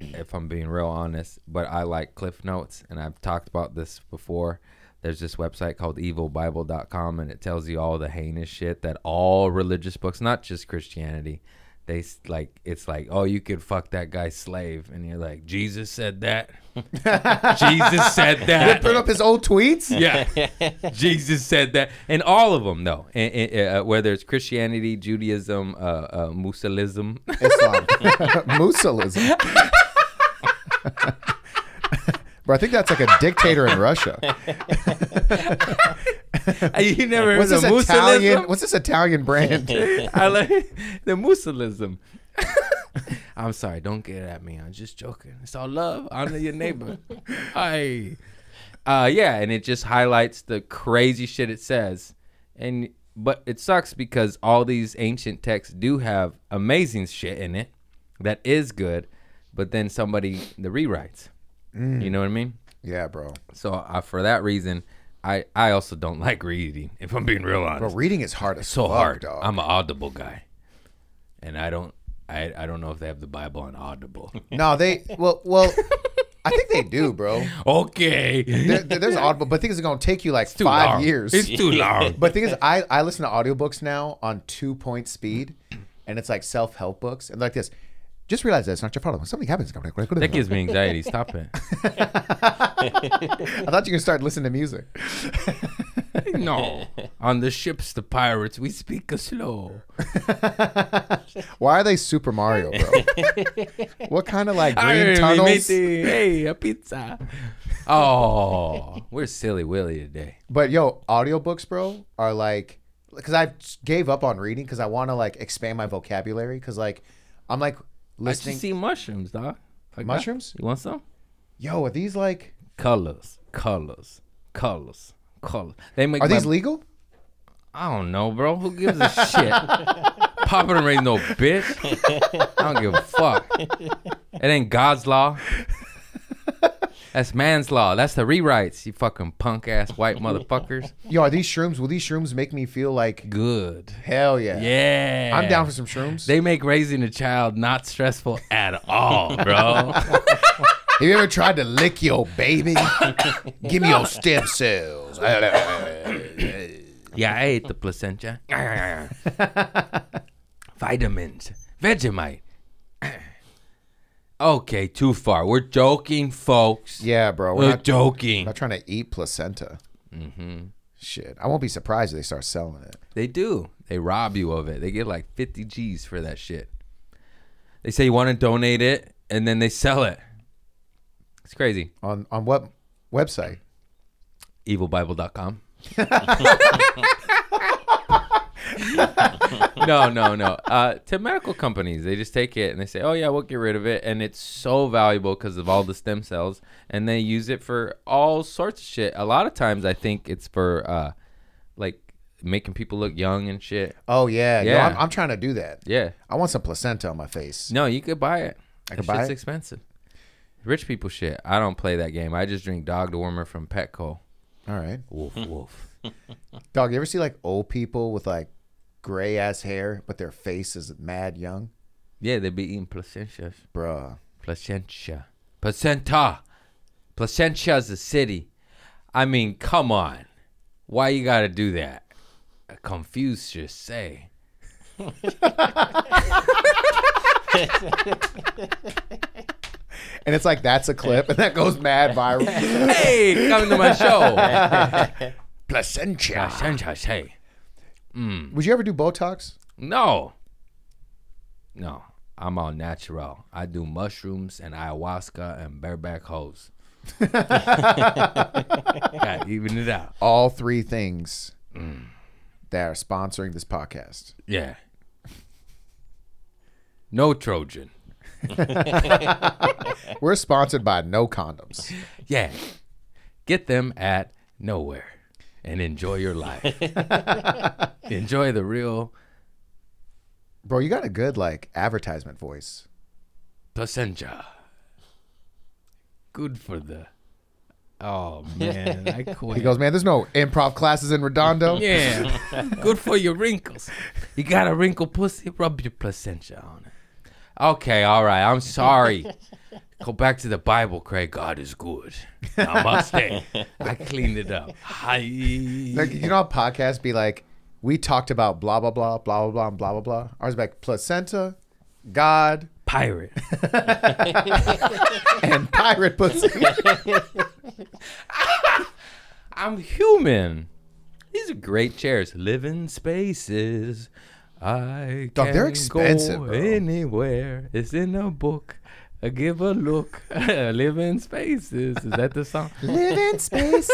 if I'm being real honest. But I like Cliff Notes, and I've talked about this before. There's this website called evilbible.com, and it tells you all the heinous shit that all religious books, not just Christianity, they like it's like, oh, you could fuck that guy's slave, and you're like, Jesus said that. <laughs> Jesus said that. Bring up his old tweets. Yeah, Jesus said that, and all of them though, and, and, uh, whether it's Christianity, Judaism, uh, uh, Muslimism, Islam, <laughs> Musalism. <laughs> Bro, I think that's like a dictator in Russia. <laughs> you never heard What's of this Italian? What's this Italian brand? <laughs> I like the Muslimism. <laughs> I'm sorry, don't get at me. I'm just joking. It's all love. Honor your neighbor. Hi. Uh, yeah, and it just highlights the crazy shit it says, and but it sucks because all these ancient texts do have amazing shit in it that is good, but then somebody the rewrites. You know what I mean? yeah, bro. So uh, for that reason, I I also don't like reading. If I'm being real honest, Bro, reading is hard as so fuck, hard. dog. I'm an Audible guy, and I don't. I, I don't know if they have the Bible on Audible. <laughs> No, they well well I think they do, bro. <laughs> okay, There, there- there's Audible, but things are gonna take you like five long. years. It's too <laughs> long. but thing is, I, I listen to audiobooks now on two point speed, and it's like self help books and like this. Just realize that it's not your fault. When something happens, that gives me anxiety. Stop it. <laughs> I thought you could start listening to music. No, <laughs> on the ships, the pirates, we speak a slow. <laughs> Why are they Super Mario, bro? what kind of like green Ay, tunnels? matey. Hey, a pizza. Oh, we're silly Willy today. But yo, audiobooks, bro, are like because I gave up on reading because I want to like expand my vocabulary. Because like I'm like I listening. just see mushrooms, dog. Like that. Mushrooms? You want some? Yo, are these like? Colors, colors, colors, colors. They make Are these legal? I don't know, bro. Who gives a shit? <laughs> Papa don't raise no bitch. I don't give a fuck. It ain't God's law. That's man's law. That's the rewrites, you fucking punk ass white motherfuckers. <laughs> Yo, are these shrooms? Will these shrooms make me feel like? Good. Hell yeah. Yeah. I'm down for some shrooms. They make raising a child not stressful at all, bro. <laughs> Have you ever tried to lick your baby? <laughs> Give me your stem cells. yeah, I ate the placenta. Vitamins. Vegemite. Okay, too far. We're joking, folks. yeah, bro. We're We're not, joking. not trying to eat placenta. Mm-hmm. Shit, I won't be surprised if they start selling it. They do. They rob you of it. They get like 50 G's for that shit. They say you want to donate it and then they sell it. It's crazy. On on what website? Evilbible.com. <laughs> <laughs> no, no, no. Uh, to medical companies, they just take it and they say, "Oh yeah, we'll get rid of it," and it's so valuable because of all the stem cells, and they use it for all sorts of shit. A lot of times, I think it's for uh, like making people look young and shit. Oh yeah, Yeah. I'm, I'm trying to do that. Yeah. I want some placenta on my face. No, you could buy it. I could buy shit's it? expensive. Rich people shit. I don't play that game. I just drink dog warmer from Petco. All right, Woof woof. dog. You ever see like old people with like gray ass hair, but their face is mad young, Yeah, they be eating placentas. bruh? Placentia. Placenta. Placentia's a city. I mean, come on. Why you gotta do that? Confucius say. And it's like that's a clip, and that goes mad viral. Hey, come to my show. Placenta. <laughs> Placentia say. Mm. Would you ever do Botox? No. No. I'm all natural. I do mushrooms and ayahuasca and bareback hose. <laughs> Gotta even it out. All three things mm. that are sponsoring this podcast. Yeah. No Trojan. <laughs> We're sponsored by No Condoms. Yeah. Get them at nowhere and enjoy your life. <laughs> <laughs> enjoy the real Bro, you got a good like advertisement voice. placenta. Good for the. Oh man, I <laughs> quit. He goes, man, there's no improv classes in Redondo. Yeah, good for your wrinkles. You got a wrinkle pussy? Rub your placenta on it. Okay, all right. I'm sorry. Go back to the Bible, Craig. God is good. Namaste. I cleaned it up. Hi. Like, you know how podcasts be like, we talked about blah blah blah blah blah blah blah blah blah. Ours be like placenta, God, Pirate. <laughs> and pirate pussy. <laughs> I'm human. These are great chairs. Living spaces. I Dog, can they're expensive, go bro. anywhere. It's in a book. Uh, give a look. <laughs> Living spaces. Is that the song? <laughs> Living spaces.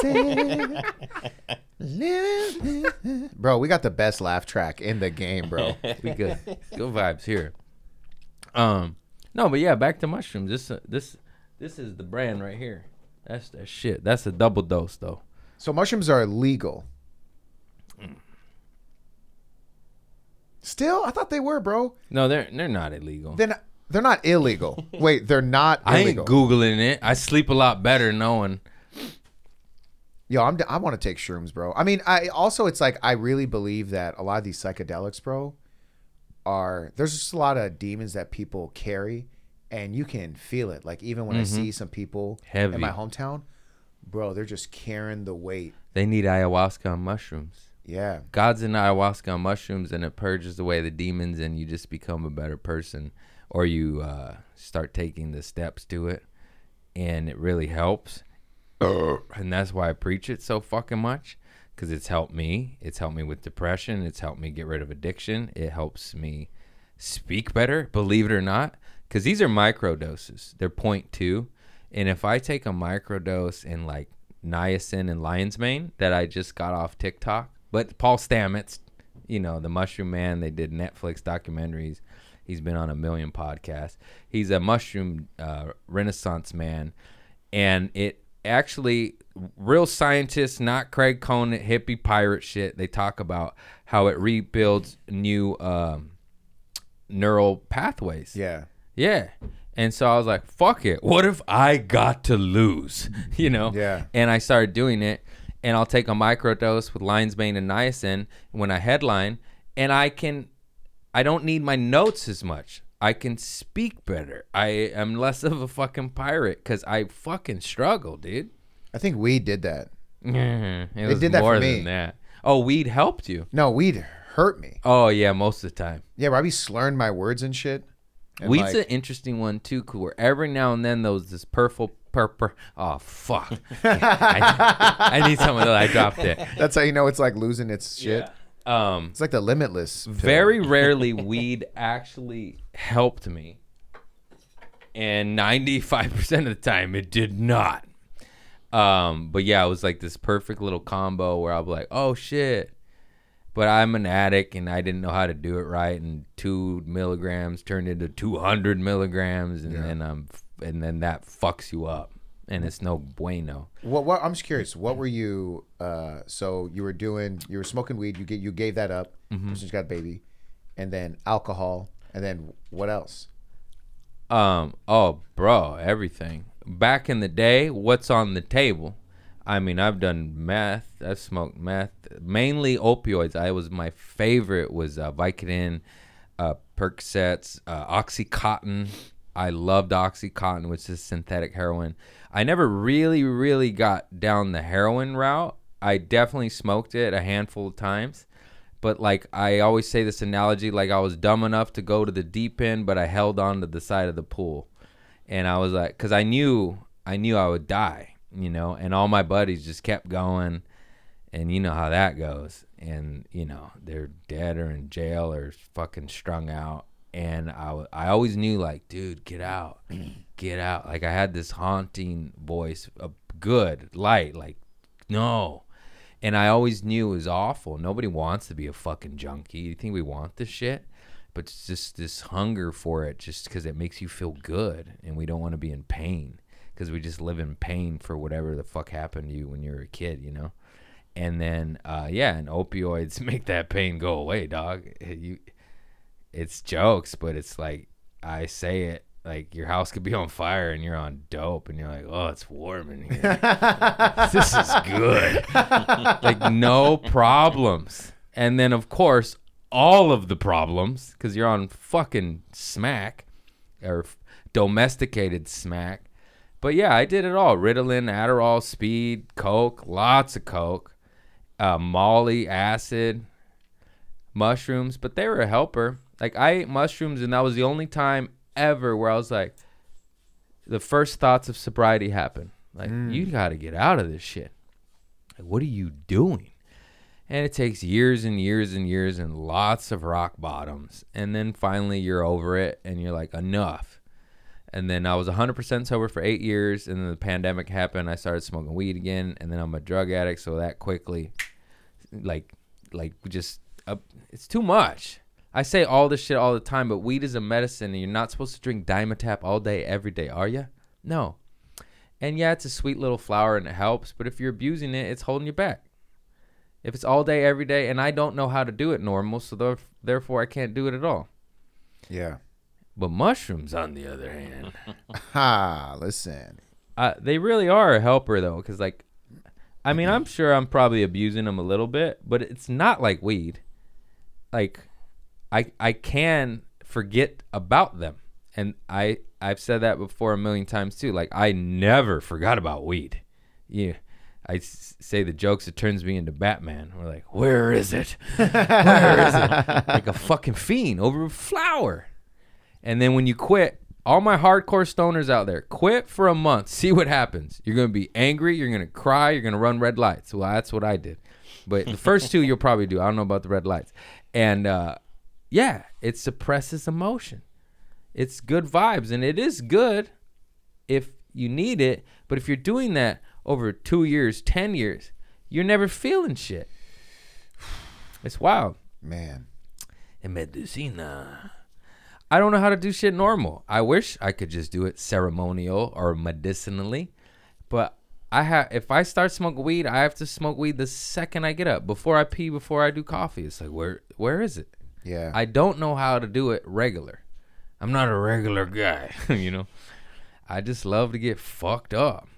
Living. Bro, we got the best laugh track in the game, bro. we good. Good vibes here. Um, no, but yeah, back to mushrooms. This uh, this this is the brand right here. That's that shit. That's a double dose though. So mushrooms are illegal. Still, I thought they were, bro. No, they're they're not illegal. Then they're not illegal. Wait, they're not I ain't illegal. googling it. I sleep a lot better knowing. Yo, I'm, I want to take shrooms, bro. I mean, I also it's like I really believe that a lot of these psychedelics, bro, are there's just a lot of demons that people carry, and you can feel it. Like even when I mm-hmm. see some people Heavy. in my hometown, bro, they're just carrying the weight. They need ayahuasca and mushrooms. Yeah, God's in ayahuasca and mushrooms, and it purges away the demons, and you just become a better person, or you uh, start taking the steps to it, and it really helps. and that's why I preach it so fucking much, because it's helped me. It's helped me with depression. It's helped me get rid of addiction. It helps me speak better, believe it or not, because these are micro doses. They're 0.2, and if I take a micro dose in like niacin and lion's mane that I just got off TikTok, but Paul Stamets, you know, the Mushroom Man, they did Netflix documentaries. He's been on a million podcasts. He's a mushroom uh, renaissance man, and it actually real scientists, not Craig Conant hippie pirate shit. They talk about how it rebuilds new um, neural pathways. Yeah. Yeah. And so I was like, fuck it. What if I got to lose? <laughs> You know? Yeah. And I started doing it. And I'll take a microdose with lion's mane and niacin when I headline. And I can, I don't need my notes as much. I can speak better. I am less of a fucking pirate because I fucking struggle, dude. I think weed did that. Mm-hmm. it was did that for more me. than that. Oh, weed helped you. No, weed hurt me. Oh, yeah, most of the time. Yeah, where I be slurring my words and shit. And Weed's like- an interesting one too, 'cause where every now and then those this purple purple. Oh fuck! <laughs> I, I need some of that. I dropped it. That's how you know it's like losing its shit. Um, It's like the limitless. pill. very rarely weed actually helped me, and ninety five percent of the time it did not. Um, but yeah, it was like this perfect little combo where I'll be like, oh shit. But I'm an addict and I didn't know how to do it right, and two milligrams turned into two hundred milligrams, and then um, and then that fucks you up, and it's no bueno. What, what? I'm just curious. What were you? Uh, so you were doing? You were smoking weed. You get you gave that up Mm-hmm. since you got a baby, and then alcohol, and then what else? Um, oh, bro, everything. Back in the day, what's on the table? I mean, I've done meth. I've smoked meth, mainly opioids. I was my favorite was uh, Vicodin, uh, Percocets, uh, OxyContin. I loved OxyContin, which is synthetic heroin. I never really, really got down the heroin route. I definitely smoked it a handful of times. But like I always say this analogy, like I was dumb enough to go to the deep end, but I held on to the side of the pool, and I was like, because I knew I knew I would die, you know, and all my buddies just kept going, and you know how that goes, and you know they're dead or in jail or fucking strung out, and I, I always knew like, dude, get out, <clears throat> get out, like I had this haunting voice, a good light, like, no. And I always knew it was awful. Nobody wants to be a fucking junkie. You think we want this shit? But it's just this hunger for it just because it makes you feel good. And we don't want to be in pain because we just live in pain for whatever the fuck happened to you when you were a kid, you know? And then, uh, yeah, and opioids <laughs> make that pain go away, dog. You, it's jokes, but it's like I say it like your house could be on fire and you're on dope and you're like, oh, it's warm in here. <laughs> this is good. like no problems. And then of course all of the problems because you're on fucking smack or f- domesticated smack. But yeah, I did it all: Ritalin, Adderall, speed, coke, lots of coke, uh, Molly, acid, mushrooms. But they were a helper. Like I ate mushrooms, and that was the only time ever where I was like, the first thoughts of sobriety happened. Like you got to get out of this shit. Like, what are you doing? And it takes years and years and years and lots of rock bottoms. And then finally you're over it and you're like, enough. And then I was 100% sober for eight years. And then the pandemic happened. I started smoking weed again. And then I'm a drug addict. So that quickly, like, like just, uh, it's too much. I say all this shit all the time, but weed is a medicine. And you're not supposed to drink Dimetapp all day, every day, are you? No. And yeah, it's a sweet little flower and it helps. But if you're abusing it, it's holding you back if it's all day every day and i don't know how to do it normal so theref- therefore i can't do it at all Yeah. but mushrooms on the other hand <laughs> Ha! Listen. uh, they really are a helper though because like i mean i'm sure i'm probably abusing them a little bit but it's not like weed like i i can forget about them and i i've said that before a million times too like i never forgot about weed yeah I s- say the jokes. It turns me into Batman. We're like, where is it? Where is it? <laughs> Like a fucking fiend over a flower. And then when you quit, all my hardcore stoners out there, quit for a month. See what happens. You're gonna be angry. You're gonna cry. You're gonna run red lights. Well, that's what I did. But the first two you'll probably do. I don't know about the red lights. And uh, yeah, it suppresses emotion. It's good vibes, and it is good if you need it. But if you're doing that over two years, ten years, you're never feeling shit. <sighs> It's wild. Man. En medicina. I don't know how to do shit normal. I wish I could just do it ceremonial or medicinally, but I have if I start smoking weed, I have to smoke weed the second I get up, before I pee, before I do coffee. It's like where where is it? Yeah. I don't know how to do it regular. I'm not a regular guy, <laughs> you know. I just love to get fucked up.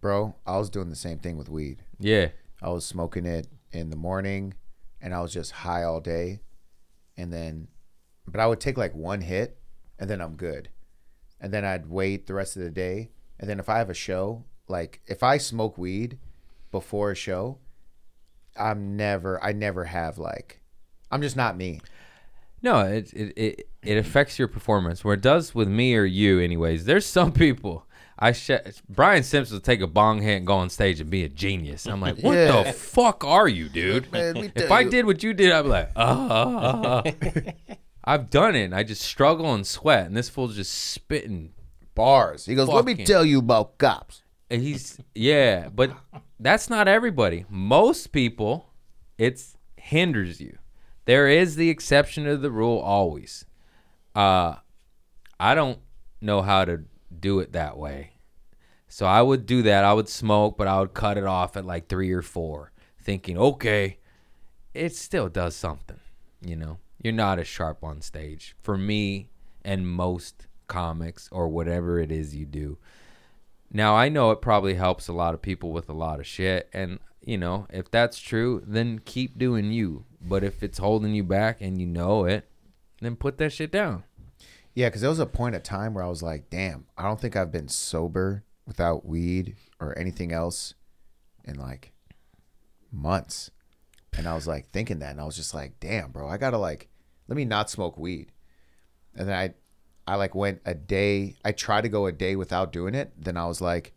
Bro, I was doing the same thing with weed. Yeah. I was smoking it in the morning and I was just high all day. And then, but I would take like one hit and then I'm good. And then I'd wait the rest of the day. And then if I have a show, like if I smoke weed before a show, I'm never, I never have like, I'm just not me. No, it it it, it affects your performance. Where it does with me or you, anyways. There's some <laughs> people. I sh- Brian Simpson will take a bong hit and go on stage and be a genius. I'm like, what Yeah. the fuck are you, dude? Man, if I you- did what you did, I'd be like, ah, ah, ah. <laughs> I've done it. And I just struggle and sweat, and this fool's just spitting. Bars. He goes, let me tell you about cops. And he's yeah, but that's not everybody. Most people, it's hinders you. There is the exception to the rule always. Uh, I don't know how to do it that way. So I would do that. I would smoke, but I would cut it off at like three or four, thinking, okay, it still does something. You know, you're not as sharp on stage for me and most comics or whatever it is you do. Now I know it probably helps a lot of people with a lot of shit, and you know if that's true, then keep doing you. But if it's holding you back and you know it, then put that shit down. Yeah, because there was a point of time where I was like, damn, I don't think I've been sober without weed or anything else in like months. And I was like thinking that, and I was just like, damn, bro, I gotta like, let me not smoke weed. And then I, I like went a day. I tried to go a day without doing it. Then I was like,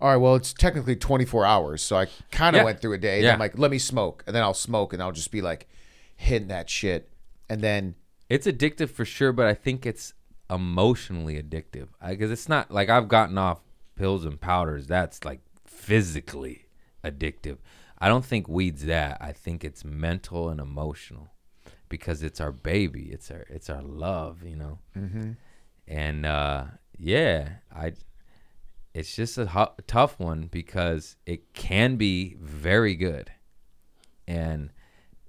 all right, well, it's technically 24 hours, so I kind of Yeah. went through a day. Yeah. I'm like, let me smoke, and then I'll smoke, and I'll just be like, hitting that shit, and then It's addictive for sure, but I think it's emotionally addictive because it's not like I've gotten off pills and powders. That's like physically addictive. I don't think weed's that. I think it's mental and emotional because it's our baby. It's our it's our love, you know. Mm-hmm. And uh, yeah, I. It's just a hu- tough one because it can be very good, and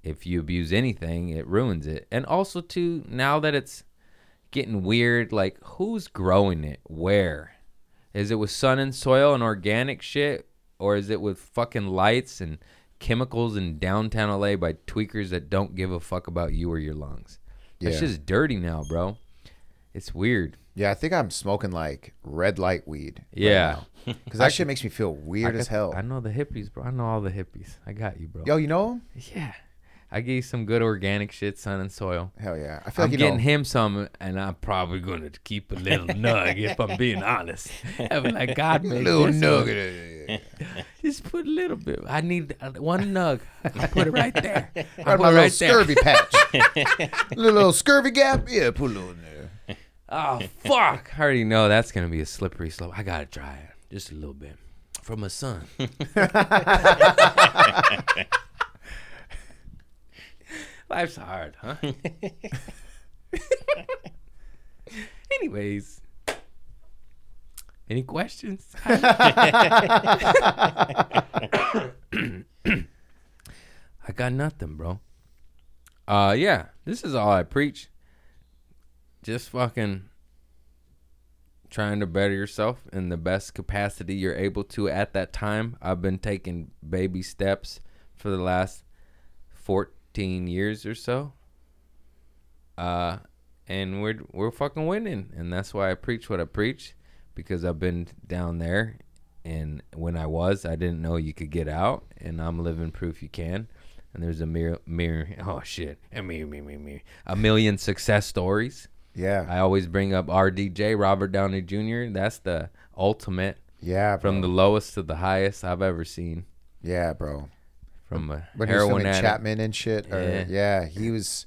if you abuse anything, it ruins it. And also, too, now that it's getting weird, like who's growing it? Where? Is it with sun and soil and organic shit? Or is it with fucking lights and chemicals in downtown LA by tweakers that don't give a fuck about you or your lungs? It's Yeah. just dirty now, bro. It's weird. Yeah, I think I'm smoking like red light weed. Yeah. because <laughs> that shit makes me feel weird I as got- hell. I know the hippies, bro. I know all the hippies. I got you, bro. Yo, you know him? Yeah. I gave you some good organic shit, sun and soil. Hell yeah! I feel I'm like you getting know. him some, and I'm probably going to keep a little <laughs> nug if I'm being honest. <laughs> I'm like, God, make little this one. nugget. Just put a little bit. I need uh, one nug. I put it right there. I put my it little right there. scurvy patch. little, little scurvy gap. Yeah, put a little in there. Oh fuck! I already know that's gonna be a slippery slope. I gotta try it just a little bit from my son. <laughs> Life's hard, huh? <laughs> Anyways, any questions? <laughs> I got nothing, bro. Uh, yeah, this is all I preach. Just fucking trying to better yourself in the best capacity you're able to at that time. I've been taking baby steps for the last 14 years or so. Uh, and we're we're fucking winning, and that's why I preach what I preach because I've been down there, and when I was, I didn't know you could get out, and I'm living proof you can. And there's a mirror, mirror. Oh shit, a mirror, mirror, mirror. A million success stories. Yeah, I always bring up RDJ, Robert Downey Jr. That's the ultimate yeah, bro. from the lowest to the highest I've ever seen. yeah, bro. From a When heroin addict. Chapman and shit. Or, Yeah. yeah. he was.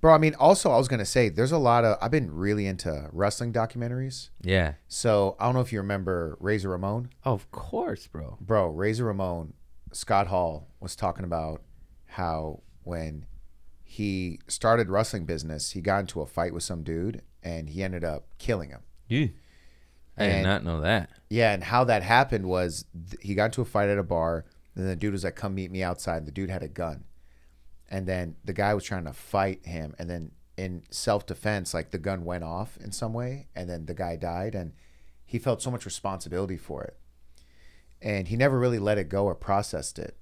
Bro, I mean, also, I was gonna say, there's a lot of. I've been really into wrestling documentaries. Yeah. So I don't know if you remember Razor Ramon. of course, bro. Bro, Razor Ramon, Scott Hall was talking about how when he started wrestling business. He got into a fight with some dude, and he ended up killing him. Yeah. I did not know that. Yeah, and how that happened was th- he got into a fight at a bar. And the dude was like, "Come meet me outside." The dude had a gun, and then the guy was trying to fight him, and then in self defense, like the gun went off in some way, and then the guy died, and he felt so much responsibility for it, and he never really let it go or processed it.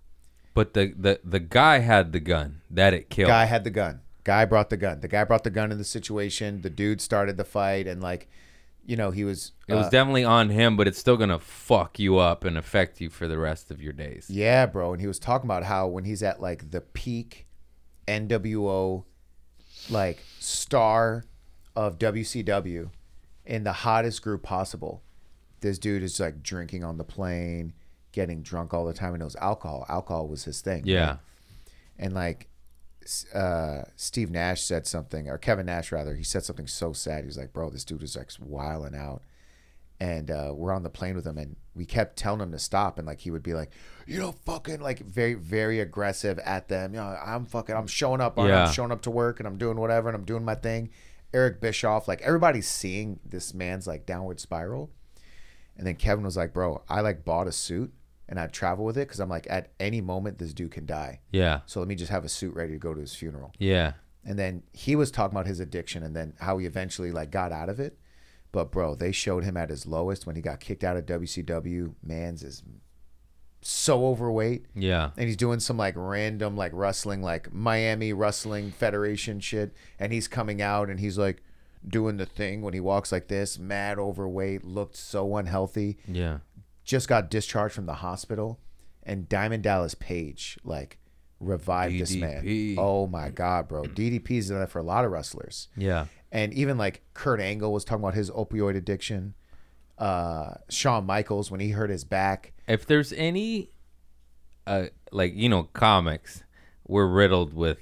But the, the, the guy had the gun that it killed. Guy had the gun. Guy brought the gun. The guy brought the gun in the situation. The dude started the fight, and like, you know, he was. it was uh, definitely on him, but it's still gonna fuck you up and affect you for the rest of your days. Yeah, bro. And he was talking about how when he's at like the peak NWO like star of WCW in the hottest group possible, this dude is like drinking on the plane, getting drunk all the time, and it was alcohol. Alcohol was his thing. Yeah. right? And like uh, Steve Nash said something, or Kevin Nash rather, he said something so sad. He was like, "Bro, this dude is like wiling out." And uh, we're on the plane with him, and we kept telling him to stop, and like he would be like, "You know, fucking like very, very aggressive at them. You know, I'm fucking, I'm showing up, Yeah. I'm showing up to work, and I'm doing whatever, and I'm doing my thing." Eric Bischoff, like everybody's seeing this man's like downward spiral, and then Kevin was like, "Bro, I like bought a suit." And I travel with it because I'm like, at any moment, this dude can die. Yeah. So let me just have a suit ready to go to his funeral. Yeah. And then he was talking about his addiction and then how he eventually like got out of it. But bro, they showed him at his lowest when he got kicked out of WCW. Man's is so overweight. Yeah. And he's doing some like random like wrestling, like Miami Wrestling Federation shit. And he's coming out and he's like doing the thing when he walks like this, mad overweight, looked so unhealthy Yeah. Just got discharged from the hospital, and Diamond Dallas Page like revived this man. Oh my god, bro! DDP's done that for a lot of wrestlers, Yeah. and even like Kurt Angle was talking about his opioid addiction. Uh, Shawn Michaels when he hurt his back. If there's any, uh, like you know, comics, we're riddled with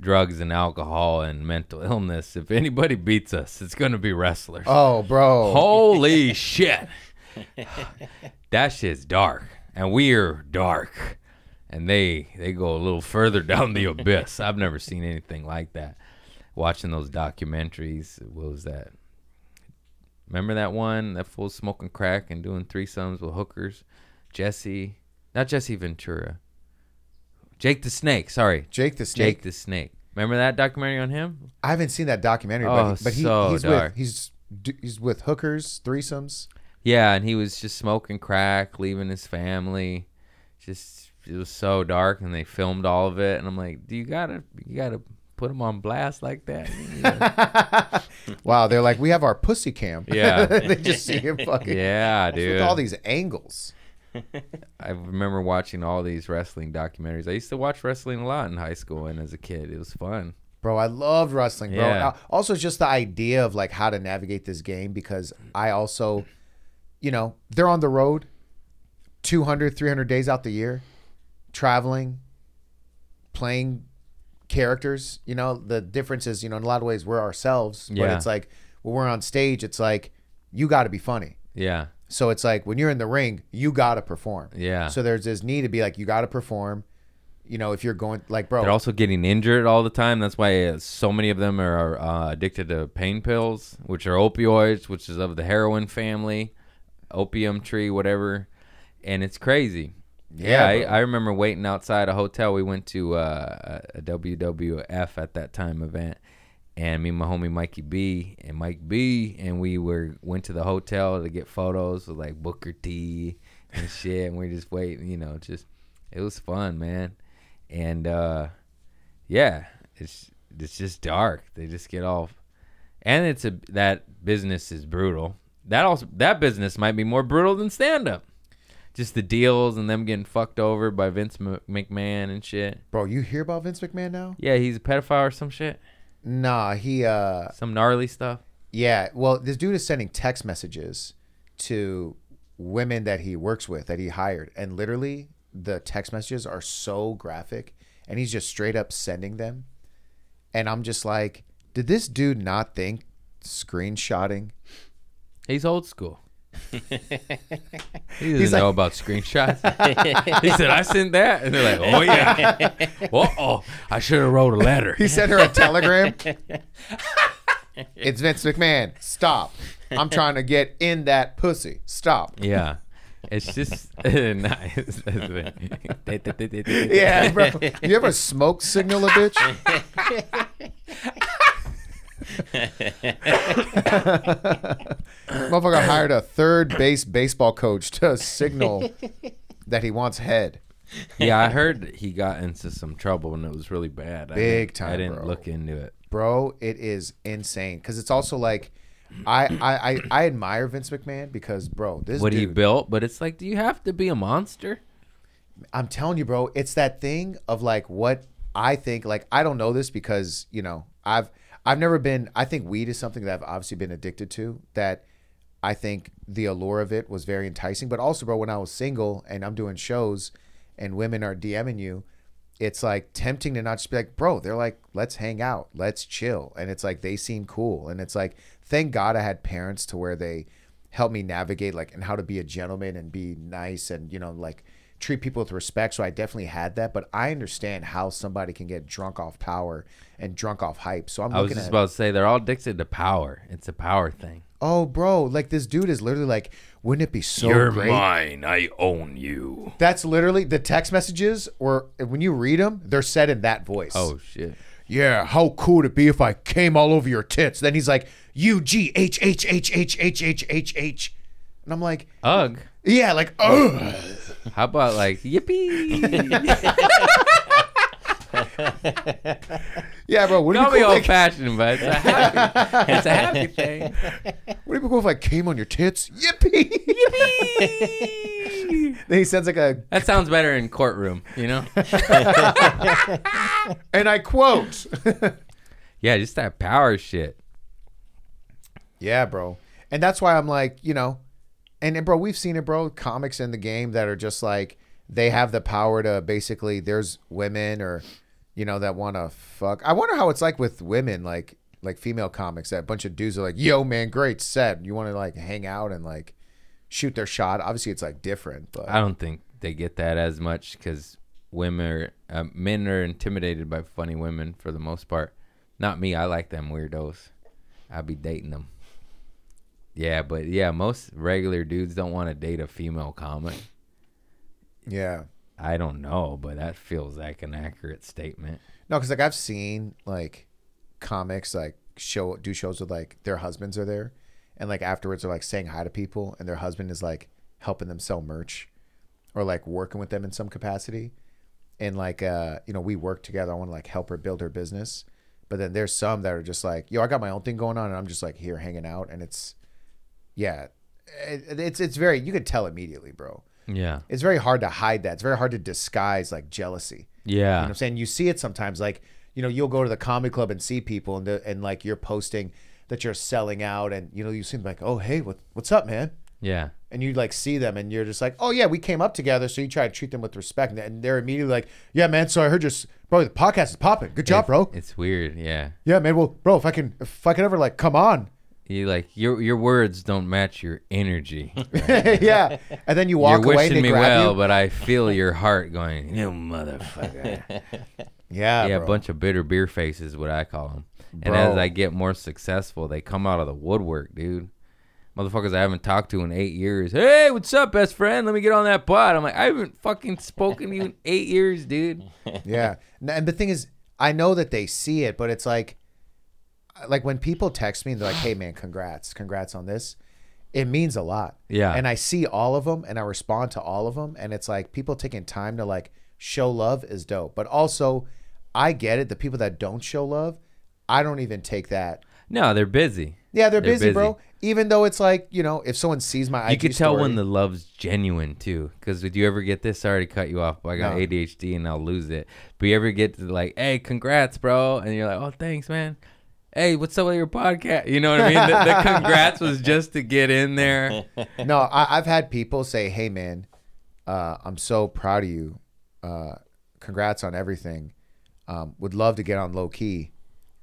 drugs and alcohol and mental illness. If anybody beats us, it's gonna be wrestlers. Oh, bro! Holy <laughs> shit. <laughs> that shit's dark. And we're dark. And they they go a little <laughs> further down the abyss. I've never seen anything like that. Watching those documentaries, what was that? Remember that one? That fool smoking crack and doing threesomes with hookers? Jesse, not Jesse Ventura. Jake the Snake, sorry. Jake the Snake. Jake the Snake. Remember that documentary on him? I haven't seen that documentary, Oh, but, but he, so he's dark. with he's he's with hookers, threesomes. Yeah, and he was just smoking crack, leaving his family. Just it was so dark, and they filmed all of it. And I'm like, do you gotta you gotta put him on blast like that? Yeah, <laughs> <laughs> Wow, they're like, we have our pussy cam. <laughs> Yeah. they just see him fucking yeah dude. with all these angles. I remember watching all these wrestling documentaries. I used to watch wrestling a lot in high school and as a kid. It was fun. Bro, I loved wrestling, bro. Yeah. Uh, Also, just the idea of like how to navigate this game because I also, you know, they're on the road 200, 300 days out the year, traveling, playing characters. You know, the difference is, you know, in a lot of ways, we're ourselves, but Yeah. it's like when we're on stage, it's like you got to be funny. Yeah, So it's like when you're in the ring, you got to perform. yeah. So there's this need to be like, you got to perform. You know, if you're going, like, bro, They're also getting injured all the time. That's why uh, so many of them are uh, addicted to pain pills, which are opioids, which is of the heroin family, opium tree, whatever. And it's crazy. Yeah, Yeah. I, I remember waiting outside a hotel. We went to uh, a WWF at that time event, and me and my homie Mikey B and Mike B, and we were went to the hotel to get photos with like Booker T and shit, and we just waiting. You know, just it was fun, man. And uh, yeah, it's it's just dark. They just get all, and it's a that business is brutal. That also that business might be more brutal than stand up. Just the deals and them getting fucked over by Vince McMahon and shit. bro, you hear about Vince McMahon now? Yeah, he's a pedophile or some shit. Nah, he, uh, Some gnarly stuff. Yeah, well, this dude is sending text messages to women that he works with that he hired, and literally the text messages are so graphic, and he's just straight up sending them, and I'm just like, did this dude not think screenshotting? He's old school. <laughs> He doesn't He's know like- about screenshots. <laughs> he said, "I sent that," and they're like, "Oh yeah, <laughs> oh, I should have wrote a letter." He sent her a telegram. it's Vince McMahon. Stop. I'm trying to get in that pussy. Stop. Yeah, it's just nice. Yeah, bro. You ever smoke signal a bitch? <laughs> Motherfucker hired a third base baseball coach to signal <laughs> that he wants head. yeah. I heard he got into some trouble and it was really bad. I Big didn't- time, I didn't bro. look into it. Bro, it is insane. Cause it's also like I I, I, I admire Vince McMahon because bro, this is What dude, he built, but it's like, do you have to be a monster? I'm telling you, bro, it's that thing of like what I think. Like I don't know this because you know I've I've never been. I think weed is something that I've obviously been addicted to. That I think the allure of it was very enticing. But also, bro, when I was single and I'm doing shows and women are DMing you, it's like tempting to not just be like, bro. They're like, let's hang out, let's chill, and it's like they seem cool, and it's like, thank God I had parents to where they helped me navigate like and how to be a gentleman and be nice and you know like treat people with respect. So I definitely had that, but I understand how somebody can get drunk off power and drunk off hype. So I'm I was just at, about to say they're all addicted to power. It's a power thing. oh, bro, like this dude is literally like, wouldn't it be so great? mine. I own you. That's literally the text messages, or when you read them, they're said in that voice. Oh shit. yeah, how cool would it be if I came all over your tits? Then he's like, U G H H H H H H H H, and I'm like, Ugh. yeah, like, ugh. How about like yippee? yeah, bro. Would it Don't be be cool? old fashioned, but it's a happy, it's a happy <laughs> thing. would it be cool if I came on your tits? Yippee! <laughs> then he sends like a, That sounds better in courtroom, you know? <laughs> and I quote. Yeah, just that power shit. Yeah, bro. And that's why I'm like, you know, and, and bro, we've seen it, bro. Comics in the game that are just like they have the power to basically there's women or you know that want to fuck. I wonder how it's like with women, like like female comics. That a bunch of dudes are like, "Yo, man, great set. You want to like hang out and like shoot their shot." Obviously, it's like different, but I don't think they get that as much because women are, uh, men are intimidated by funny women for the most part. Not me. I like them weirdos. I'll be dating them. Yeah, but yeah, most regular dudes don't want to date a female comic. yeah. I don't know, but that feels like an accurate statement. No, because like I've seen like comics like show do shows with like their husbands are there, and like afterwards they're like saying hi to people, and their husband is like helping them sell merch, or like working with them in some capacity, and like uh you know we work together. I want to like help her build her business, but then there's some that are just like yo I got my own thing going on, and I'm just like here hanging out, and it's yeah, it, it's it's very you could tell immediately, bro. Yeah. It's very hard to hide that. It's very hard to disguise like jealousy. Yeah, you know what I'm saying? You see it sometimes. Like, you know, you'll go to the comedy club and see people and, the, and like you're posting that you're selling out and, you know, you seem like, oh, hey, what, what's up, man? Yeah. And you like see them and you're just like, oh, yeah, we came up together. So you try to treat them with respect. And they're immediately like, yeah, man. So I heard your, bro, the podcast is popping. Good job, bro. It's weird. Yeah. Yeah, man. Well, bro, if I can, if I can ever like come on. You like your your words don't match your energy. <laughs> yeah. And then you walk You're away and wishing me well, you. but I feel your <laughs> heart going, you motherfucker. Yeah. yeah, a bunch of bitter beer faces, what I call them. And as I get more successful, they come out of the woodwork, dude. Motherfuckers I haven't talked to in eight years. Hey, what's up, best friend? Let me get on that pod. I'm like, I haven't fucking spoken to you in eight years, dude. <laughs> Yeah. And the thing is, I know that they see it, but it's like, like when people text me and they're like, "Hey, <gasps> man, congrats, congrats on this," it means a lot. Yeah. And I see all of them, and I respond to all of them, and it's like people taking time to like show love is dope. But also, I get it. The people that don't show love, I don't even take that. No, they're busy. Yeah, they're, They're busy, busy. bro. Even though it's like you know, if someone sees my, You IG can tell story- when the love's genuine too. Because did you ever get this? Sorry to cut you off, but I got No. ADHD and I'll lose it. But you ever get to like, hey, congrats, bro, and you're like, oh, thanks, man. Hey, what's up with your podcast? You know what I mean? the, the congrats was <laughs> just to get in there. <laughs> no, I, I've had people say, "Hey, man, uh, I'm so proud of you. Uh, congrats on everything. Um, would love to get on low key,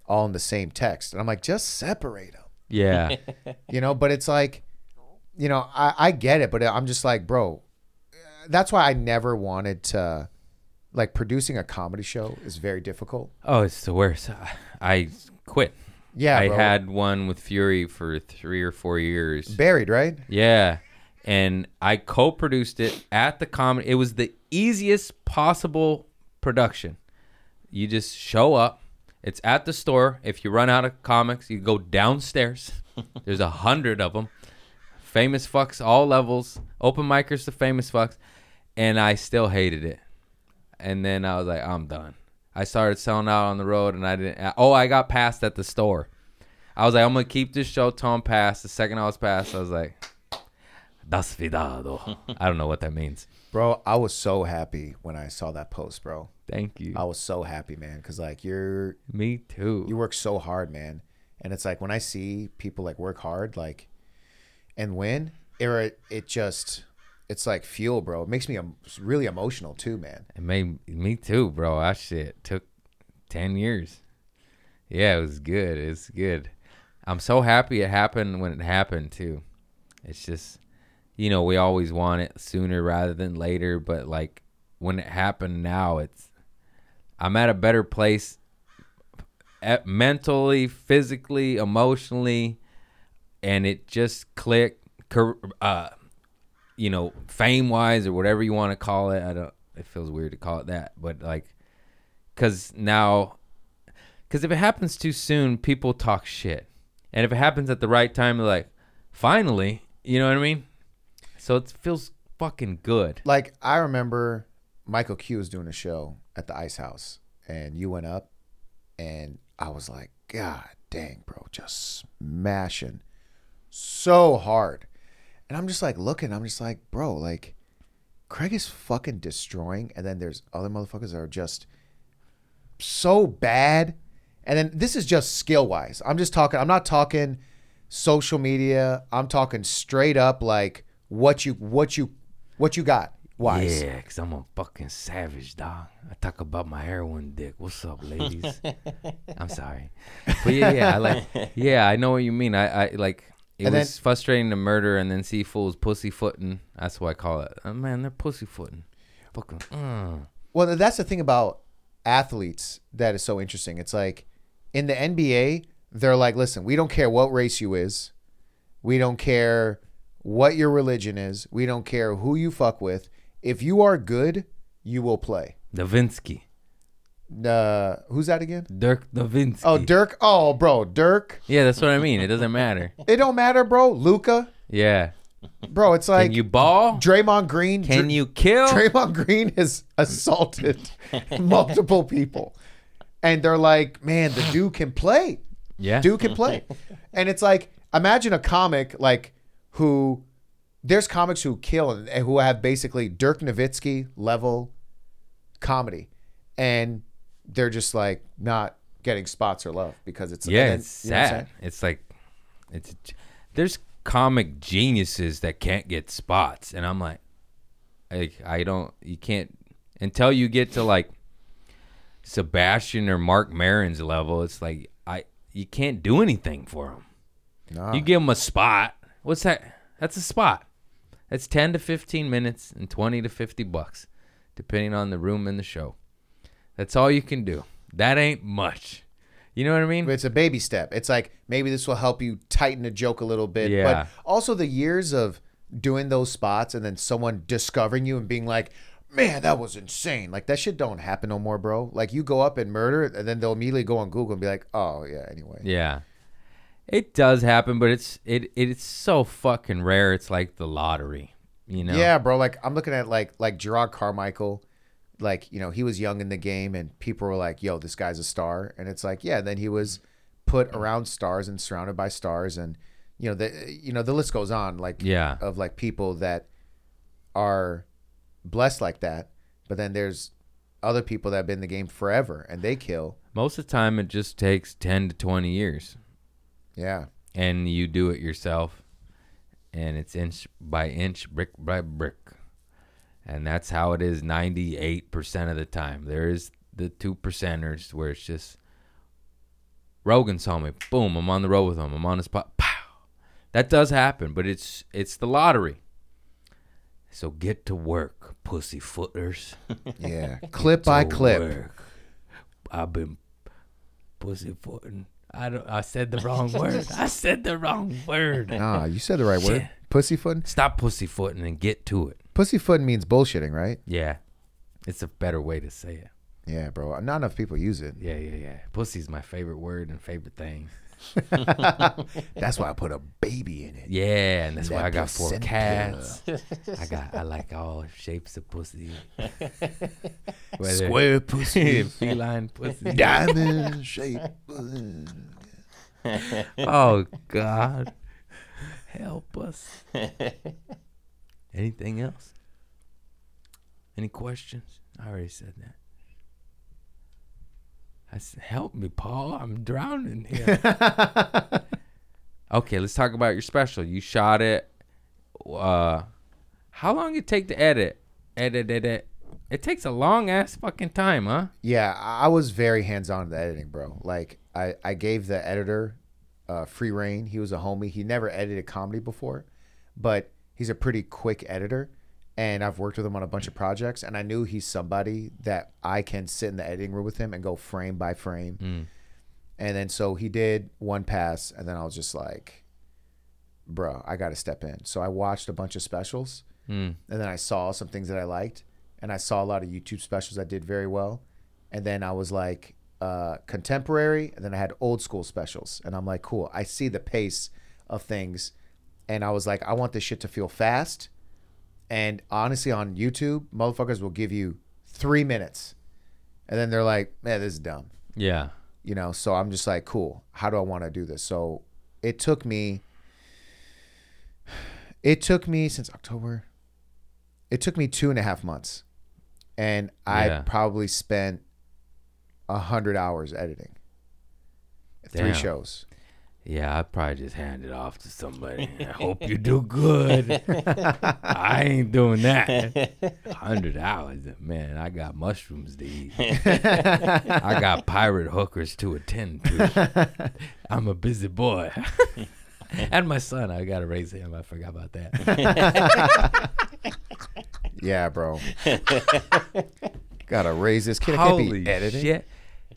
all in the same text." And I'm like, just separate them, Yeah, <laughs> you know. But it's like, you know, I, I get it, but I'm just like, bro, that's why I never wanted to. Like producing a comedy show is very difficult. Oh, it's the worst. I- I quit. Yeah, I bro. had one with Fury for three or four years. buried, right? Yeah. And I co produced it at the comedy. It was the easiest possible production. You just show up. It's at the store. If you run out of comics, you go downstairs. <laughs> There's a hundred of them. Famous fucks, all levels. Open micers to famous fucks. And I still hated it. And then I was like, I'm done. I started selling out on the road and I didn't. Oh, I got passed at the store. I was like, I'm going to keep this show till I'm passed. The second I was passed, I was like, Das vidado. <laughs> I don't know what that means. Bro, I was so happy when I saw that post, bro. Thank you. I was so happy, man, because like you're Me too. you work so hard, man, and it's like when I see people like work hard, like and win, it it just it's like fuel, bro. It makes me really emotional too, man. It made me too, bro. That shit took ten years. Yeah, it was good. It's good. I'm so happy it happened when it happened too. It's just, you know, we always want it sooner rather than later, but like when it happened now, it's I'm at a better place, at mentally, physically, emotionally, and it just clicked. Uh, you know, fame wise or whatever you want to call it. I don't. It feels weird to call it that, but like, cause now, cause if it happens too soon, people talk shit, and if it happens at the right time, they're like, finally, you know what I mean? So it feels fucking good. Like I remember Michael Q was doing a show at the Ice House, and you went up, and I was like, God dang, bro, just smashing so hard, and I'm just like looking, I'm just like, bro, like Craig is fucking destroying, and then there's other motherfuckers that are just so bad, and then this is just skill wise. I'm just talking. I'm not talking social media. I'm talking straight up like what you what you what you got wise. Yeah, cause I'm a fucking savage, dog. I talk about my heroin dick. What's up, ladies? <laughs> I'm sorry, but yeah, yeah, I like, yeah, I know what you mean. I, I like. It And was then- frustrating to murder and then see fools pussyfooting. That's what I call it. Oh, man, they're pussyfooting. Fucking. Mm. Well, that's the thing about athletes that is so interesting. It's like in the NBA, they're like, listen, we don't care what race you is. We don't care what your religion is. We don't care who you fuck with. If you are good, you will play. Nowitzki. Uh, who's that again? Dirk Nowitzki. Oh, Dirk. Oh, bro, Dirk. Yeah, that's what I mean. It doesn't matter. <laughs> It don't matter, bro. Luka, Yeah. bro. It's like Can you ball? Draymond Green. Can Dr- you kill? Draymond Green has assaulted <laughs> multiple people, and they're like, man, the dude can play. yeah. Dude can play, and it's like, imagine a comic like who. There's comics who kill and and who have basically Dirk Nowitzki level comedy, and they're just like not getting spots or love because it's Yeah, then- it's sad. It's like, it's there's comic geniuses that can't get spots, and I'm like, like I don't, you can't until you get to like Sebastian or Mark Maron's level. It's like I, you can't do anything for them. Nah. You give them a spot. What's that? That's a spot. That's ten to fifteen minutes and twenty to fifty bucks, depending on the room and the show. That's all you can do. That ain't much. You know what I mean? But it's a baby step. It's like maybe this will help you tighten a joke a little bit. Yeah. But also the years of doing those spots and then someone discovering you and being like, man, that was insane. Like that shit don't happen no more, bro. Like you go up and murder and then they'll immediately go on Google and be like, oh yeah, anyway. Yeah. It does happen, but it's it it's so fucking rare. It's like the lottery, you know. Yeah, bro. Like I'm looking at like like Jerrod Carmichael. Like, you know, he was young in the game and people were like, yo, this guy's a star. And it's like, yeah, then he was put around stars and surrounded by stars and you know, the you know, the list goes on like Yeah. of like people that are blessed like that. But then there's other people that have been in the game forever and they kill. Most of the time, it just takes ten to twenty years, Yeah. and you do it yourself, and it's inch by inch, brick by brick, and that's how it is ninety eight percent of the time. There is the two percenters where it's just Rogan saw me, boom, I'm on the road with him, I'm on the spot, pow, That does happen, but it's it's the lottery. So get to work, pussyfooters. <laughs> Yeah, clip by clip. work. I've been pussyfooting. I don't. I said the wrong <laughs> word. I said the wrong word. Ah, you said the right word. Shit. Pussyfooting. Stop pussyfooting and get to it. Pussyfooting means bullshitting, right? Yeah, it's a better way to say it. Yeah, bro. Not enough people use it. Yeah, yeah, yeah. Pussy's my favorite word and favorite thing. <laughs> That's why I put a baby in it. Yeah, and that's why I got four cats. I got. I like all shapes of pussy. Whether Square pussy, <laughs> feline pussy. diamond shape. Oh God, help us. Anything else? Any questions? I already said that. I said, help me, Paul. I'm drowning here. <laughs> okay, let's talk about your special. You shot it. Uh, how long did it take to edit? Edit, edit. It takes a long ass fucking time, huh? Yeah, I was very hands on in the editing, bro. Like I, I gave the editor uh, free reign. He was a homie. He never edited comedy before, but he's a pretty quick editor. And I've worked with him on a bunch of projects, and I knew he's somebody that I can sit in the editing room with him and go frame by frame. Mm. And then so he did one pass, and then I was just like, bro, I got to step in. So I watched a bunch of specials, Mm. and then I saw some things that I liked, and I saw a lot of YouTube specials that did very well, and then I was like, uh, contemporary, and then I had old school specials, and I'm like, cool, I see the pace of things, and I was like, I want this shit to feel fast, and honestly, on YouTube, motherfuckers will give you three minutes, and then they're like, man, this is dumb. Yeah. you know so i'm just like cool. How do i want to do this? So it took me it took me since october it took me two and a half months. And i Yeah. probably spent a hundred hours editing three Damn. shows Yeah, I'd probably just hand it off to somebody. I hope you do good. I ain't doing that. Hundred hours, man. I got mushrooms to eat. I got pirate hookers to attend to. I'm a busy boy. and my son, I gotta raise him. I forgot about that. <laughs> yeah bro gotta raise this kid i can't Holy be editing shit!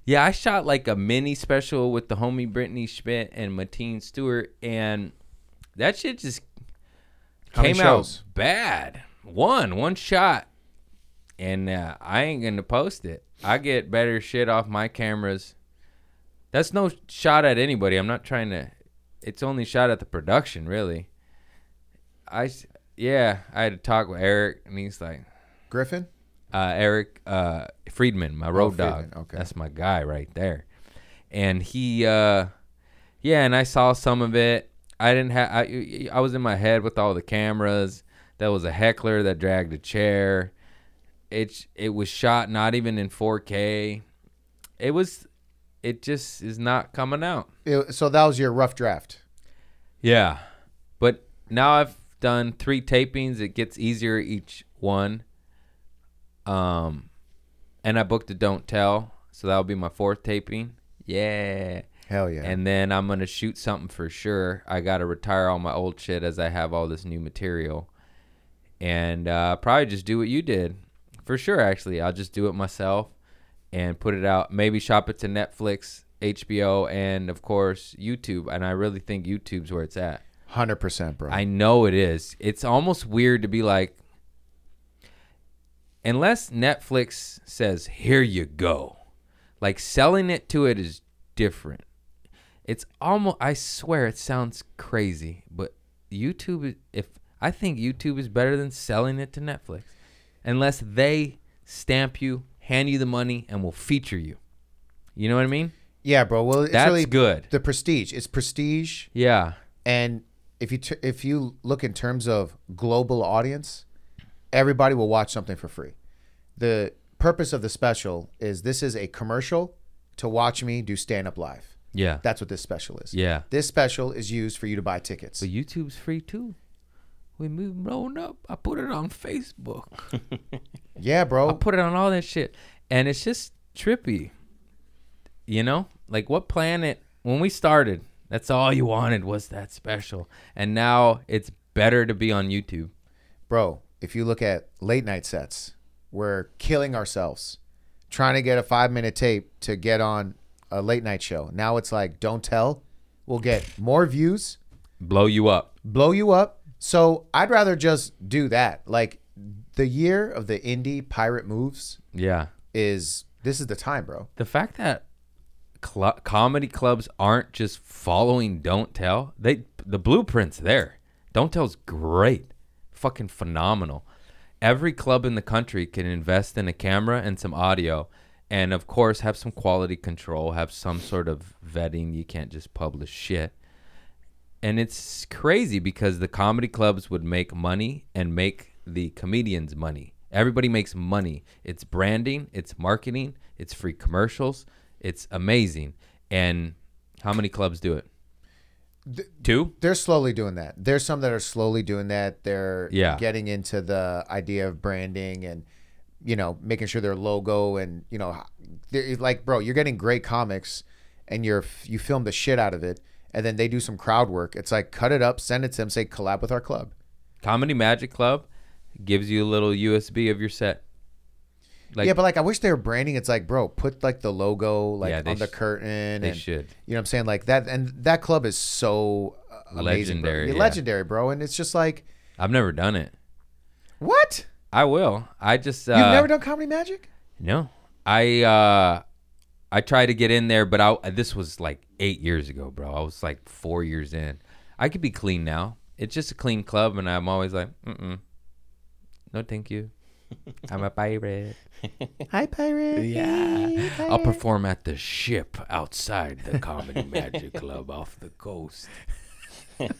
Yeah, I shot like a mini special with the homie Brittany Schmitt and Mateen Stewart, and that shit just How came out bad. One, one shot, and uh, I ain't gonna post it. I get better shit off my cameras. That's no shot at anybody. I'm not trying to. It's only shot at the production, really. I yeah, I had to talk with Eric, and he's like, griffin uh, Eric uh, Friedman, my road dog. Oh, Friedman, okay. That's my guy right there. And he, uh, yeah, and I saw some of it. I didn't have. I, I was in my head with all the cameras. That was a heckler that dragged a chair. It it was shot not even in 4K. It was. It just is not coming out. It- so that was your rough draft Yeah. But now I've done three tapings. It gets easier each one. Um and I booked a don't tell. So that'll be my fourth taping. Yeah. hell yeah And then I'm gonna shoot something for sure. I gotta retire all my old shit as I have all this new material. And uh probably just do what you did. For sure actually. I'll just do it myself and put it out. Maybe shop it to Netflix, HBO, and of course YouTube. And I really think YouTube's where it's at. 100% bro I know it is. It's almost weird to be like, unless Netflix says, here you go. Like selling it to it is different. It's almost, I swear it sounds crazy, but YouTube, if I think YouTube is better than selling it to Netflix, unless they stamp you, hand you the money, and will feature you. You know what I mean? yeah bro well it's That's really good. the prestige it's prestige Yeah. And if you t- if you look in terms of global audience, everybody will watch something for free. The purpose of the special is this is a commercial to watch me do stand up live. Yeah. That's what this special is. Yeah. This special is used for you to buy tickets. But YouTube's free too. When we rolled up, I put it on Facebook. <laughs> Yeah, bro. I put it on all that shit. And it's just trippy. You know? Like what planet when we started, That's all you wanted was that special. And now it's better to be on YouTube. Bro, if you look at late night sets, we're killing ourselves trying to get a five minute tape to get on a late night show. Now it's like, don't tell. We'll get more views, Blow you up. blow you up. So I'd rather just do that. Like the year of the indie pirate moves Yeah. is this is the time, bro. The fact that cl- comedy clubs aren't just following Don't Tell, they the blueprint's there. Don't Tell's great, fucking phenomenal. Every club in the country can invest in a camera and some audio, and of course have some quality control, have some sort of vetting. You can't just publish shit. And it's crazy because the comedy clubs would make money and make the comedians money. Everybody makes money. It's branding, it's marketing, it's free commercials. It's amazing. And how many clubs do it? Two? They're slowly doing that. There's some that are slowly doing that. They're Yeah. getting into the idea of branding and you know making sure their logo and you know like bro, you're getting great comics and you're you film the shit out of it and then they do some crowd work. It's like cut it up, send it to them, say collab with our club. Comedy Magic Club gives you a little USB of your set. Like yeah, but like I wish they were branding. It's like, bro, put like the logo like Yeah, on the sh- curtain. they and, should. You know what I'm saying? Like that, and that club is so uh, amazing. Legendary, Yeah, yeah. legendary, bro. And it's just like, I've never done it. what? I will. I just uh, You've never done comedy magic? No, I uh, I tried to get in there, but I this was like eight years ago, bro. I was like four years in. I could be clean now. It's just a clean club, and I'm always like, mm mm, no, thank you. <laughs> I'm a pirate. Hi, pirate. Yeah, I'll perform at the ship outside the Comedy Magic Club off the coast. Hi,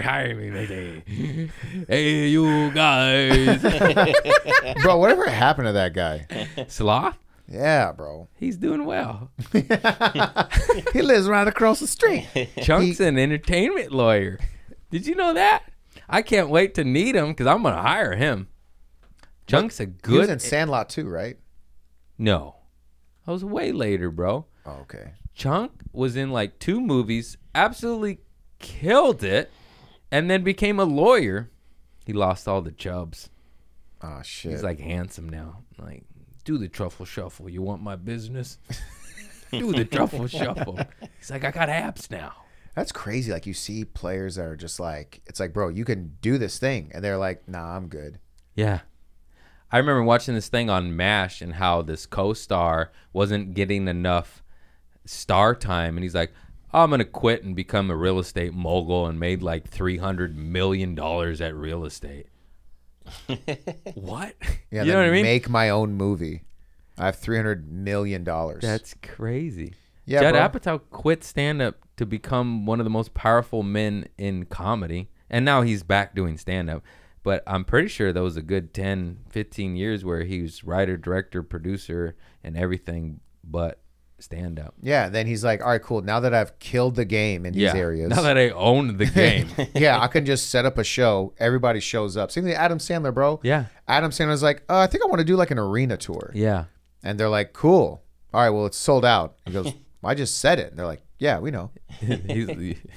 hire me, lady. Hey, you guys. <laughs> bro, whatever happened to that guy? Sloth? Yeah, bro. He's doing well. <laughs> He lives right across the street. Chunk's an entertainment lawyer. Did you know that? I can't wait to need him because I'm gonna hire him. Chunk's a good. He was in Sandlot too, right? no, I was way later, bro. Oh, okay. Chunk was in like two movies, absolutely killed it, and then became a lawyer. He lost all the chubs. Oh shit. He's like handsome now. Like, do the truffle shuffle. You want my business? <laughs> do the truffle shuffle. He's like, I got abs now. That's crazy. Like you see players that are just like, it's like, bro, you can do this thing, and they're like, nah, I'm good. Yeah. I remember watching this thing on MASH and how this co star wasn't getting enough star time. And he's like, I'm going to quit and become a real estate mogul and made like $300 million at real estate. <laughs> what? Yeah, you know what I mean? Make my own movie. I have three hundred million dollars. That's crazy. Yeah, Judd bro. Apatow quit stand up to become one of the most powerful men in comedy. And now he's back doing stand up. But I'm pretty sure that was a good 10, 15 years where he was writer, director, producer, and everything but stand up. yeah. Then he's like, all right, cool. Now that I've killed the game in these Yeah. areas, Now that I own the <laughs> game. yeah, I can just set up a show. Everybody shows up. Same thing, Adam Sandler, bro. yeah. Adam Sandler's like, uh, I think I want to do like an arena tour, Yeah. and they're like, cool. All right, well, it's sold out. He goes, <laughs> I just said it. And they're like, yeah, we know. <laughs>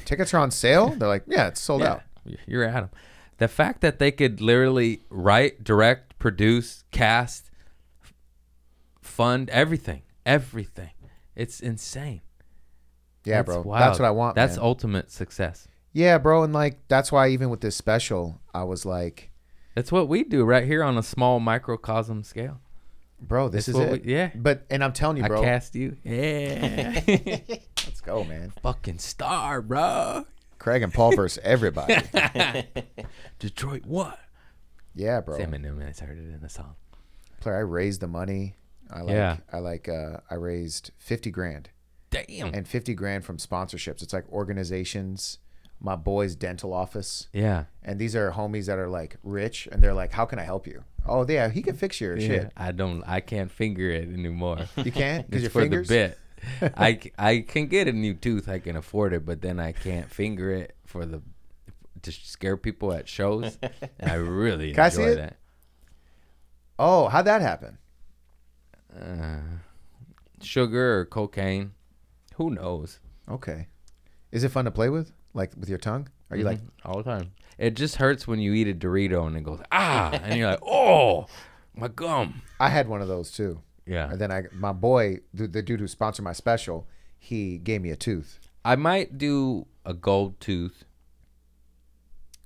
Tickets are on sale. They're like, yeah, it's sold out. You're Adam. The fact that they could literally write, direct, produce, cast, fund everything, everything. It's insane. Yeah, That's bro. wild. That's what I want. That's man. ultimate success. Yeah, bro, and like that's why even with this special, I was like, That's what we do right here on a small microcosm scale. Bro, this That's is it. we- yeah. But and I'm telling you, bro. I cast you. Yeah. <laughs> let's go, man. Fucking star, bro. Craig and Paul versus everybody. <laughs> Detroit what? yeah, bro. Sam Newman heard it in the song. Player, I raised the money. I like, Yeah. I like, uh, I raised fifty grand Damn. and fifty grand from sponsorships. It's like organizations, my boy's dental office, yeah. and these are homies that are like rich, and they're like, "How can I help you?" Oh, yeah, he can fix your Yeah. shit. I don't. I can't finger it anymore. You can't because your for fingers. the bit. <laughs> I, I can get a new tooth. I can afford it, but then I can't finger it for the to scare people at shows. I really <laughs> Can I see enjoy it? that. Oh, how'd that happen? Uh, sugar or cocaine? Who knows? Okay. Is it fun to play with? Like with your tongue? Are you like Mhm. all the time? It just hurts when you eat a Dorito and it goes ah, and you're like, oh, my gum. I had one of those too. Yeah. And then I my boy, the, the dude who sponsored my special, he gave me a tooth. I might do a gold tooth.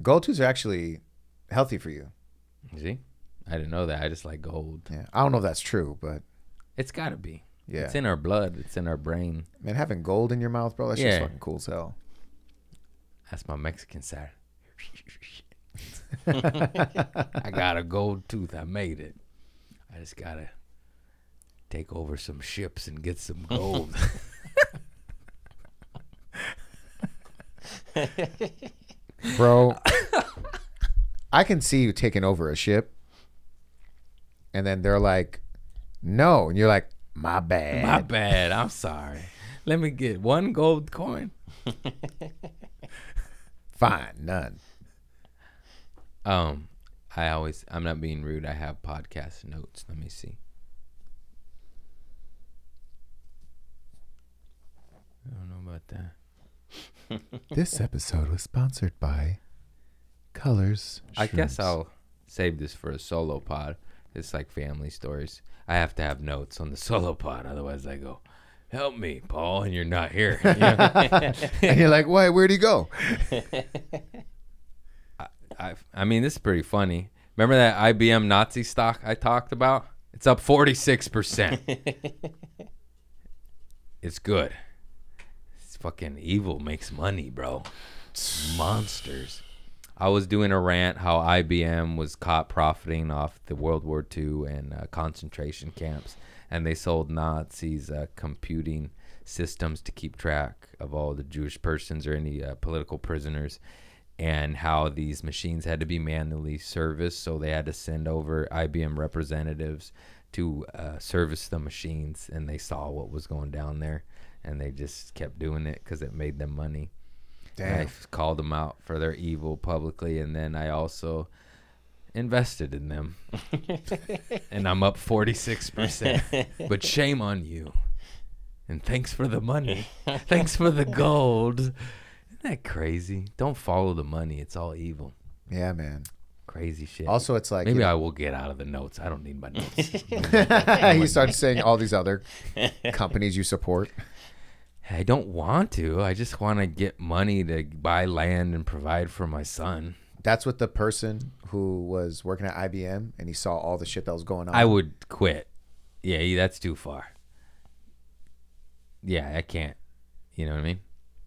Gold tooths are actually healthy for you. See, I didn't know that. I just like gold. Yeah. I don't know if that's true, but It's got to be. yeah. It's in our blood. It's in our brain. Man, having gold in your mouth, bro, that's just Yeah. fucking cool as hell. That's my Mexican side. <laughs> <laughs> I got a gold tooth. I made it. I just gotta take over some ships and get some gold. <laughs> Bro, I can see you taking over a ship, and then they're like, "No," and you're like, "My bad." My bad. I'm sorry. Let me get one gold coin. Fine, none. Um, I always. I'm not being rude. I have podcast notes. Let me see. I don't know about that. <laughs> This episode was sponsored by Colors. I guess I'll save this for a solo pod. It's like family stories. I have to have notes on the <laughs> solo pod, otherwise I go, "Help me, Paul," and you're not here. <laughs> You know? <laughs> and you're like, "Why? Where'd he go?" <laughs> I, I mean, this is pretty funny. Remember that IBM Nazi stock I talked about? It's up 46%. it's good. It's fucking evil makes money, bro. Monsters. I was doing a rant how IBM was caught profiting off the World War II and uh, concentration camps, and they sold Nazis uh, computing systems to keep track of all the Jewish persons or any uh, political prisoners, and how these machines had to be manually serviced, so they had to send over IBM representatives to uh, service the machines, and they saw what was going down there, and they just kept doing it because it made them money. And I called them out for their evil publicly, and then I also invested in them, <laughs> and I'm up 46 percent. But shame on you, and thanks for the money, thanks for the gold. Isn't that crazy? Don't follow the money; it's all evil. Yeah, man. Crazy shit. Also, it's like Maybe you, I will get out of the notes. I don't need my notes. <laughs> <laughs> you start saying all these other companies you support. I don't want to. I just want to get money to buy land and provide for my son. That's what the person who was working at IBM and he saw all the shit that was going on. I would quit. Yeah, that's too far. Yeah, I can't. You know what I mean?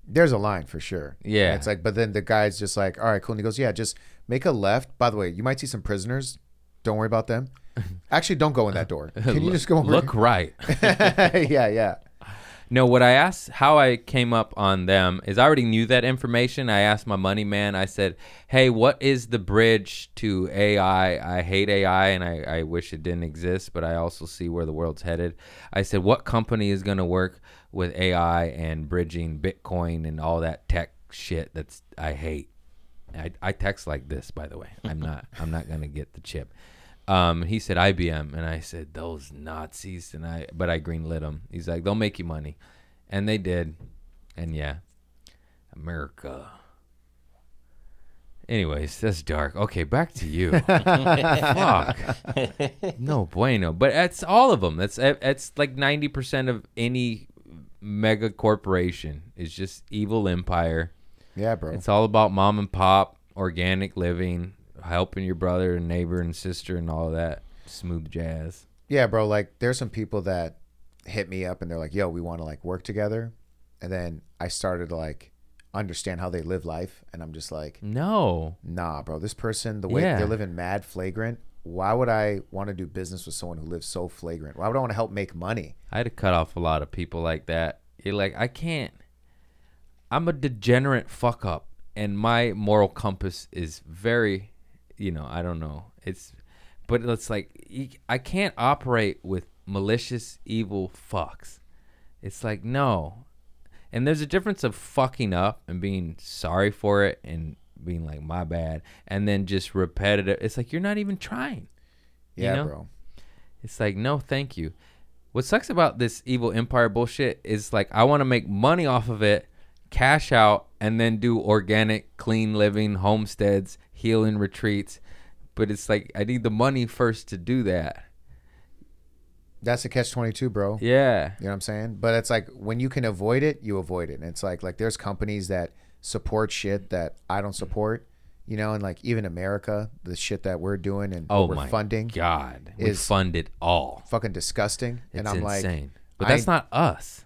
There's a line for sure. Yeah. And it's like, but then the guy's just like, all right, cool. And he goes, yeah, just make a left. By the way, you might see some prisoners. Don't worry about them. <laughs> Actually, don't go in that door. <laughs> Can you just go over? look right? <laughs> yeah, yeah. No, what I asked, how I came up on them is I already knew that information. I asked my money man, I said, hey, what is the bridge to AI? I hate AI and I, I wish it didn't exist, but I also see where the world's headed. I said, what company is going to work with AI and bridging Bitcoin and all that tech shit that's I hate? I, I text like this, by the way. I'm not I'm not gonna get the chip. Um, he said IBM, and I said those Nazis, and I but I greenlit them. He's like they'll make you money, and they did, and yeah, America. Anyways, that's dark. Okay, back to you. <laughs> Fuck. No bueno. But it's all of them. That's it's like ninety percent of any mega corporation is just evil empire. Yeah, bro. It's all about mom and pop, organic living, helping your brother and neighbor and sister and all that smooth jazz. Yeah, bro. Like, there's some people that hit me up and they're like, "Yo, we want to like work together," and then I started to like understand how they live life, and I'm just like, No. "Nah, bro. This person, the way Yeah. they're living, mad flagrant. Why would I want to do business with someone who lives so flagrant? Why would I want to help make money?" I had to cut off a lot of people like that. You're like, I can't. I'm a degenerate fuck up, and my moral compass is very, you know, I don't know. It's, but it's like I can't operate with malicious, evil fucks. It's like no, and there's a difference of fucking up and being sorry for it and being like my bad, and then just repetitive. It's like you're not even trying. You Yeah, know? bro. It's like, no, thank you. What sucks about this evil empire bullshit is like I want to make money off of it, cash out, and then do organic, clean living, homesteads, healing retreats. But it's like I need the money first to do that. That's a catch twenty two, bro. Yeah. You know what I'm saying? But it's like when you can avoid it, you avoid it. And it's like like there's companies that support shit that I don't support. You know, and like even America, the shit that we're doing and Oh we're my funding, God, we is- fund it all. fucking disgusting. It's and I'm like, insane. but I- that's not us.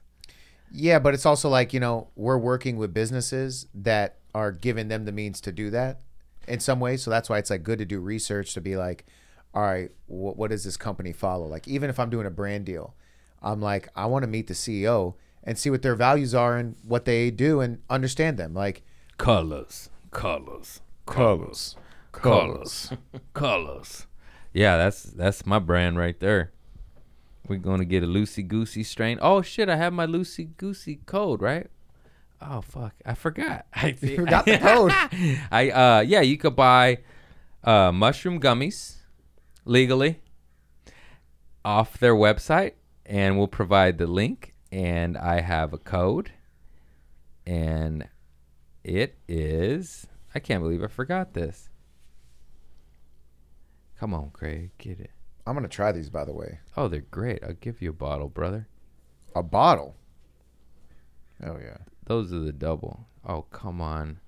Yeah, but it's also like, you know, we're working with businesses that are giving them the means to do that in some ways. So that's why it's like good to do research to be like, all right, what, what does this company follow? Like, even if I'm doing a brand deal, I'm like, I want to meet the CEO and see what their values are and what they do and understand them. Like, Colors, colors, colors, colors, colors. <laughs> Yeah, that's that's my brand right there. We're gonna get a loosey goosey strain. Oh shit, I have my loosey goosey code, right? Oh fuck, I forgot. <laughs> I forgot the <laughs> code. I uh yeah, you could buy uh mushroom gummies legally off their website and we'll provide the link and I have a code and it is I can't believe I forgot this. Come on, Craig, get it. I'm going to try these, by the way. Oh, they're great. I'll give you a bottle, brother. A bottle. Oh, yeah. Those are the double. Oh, come on.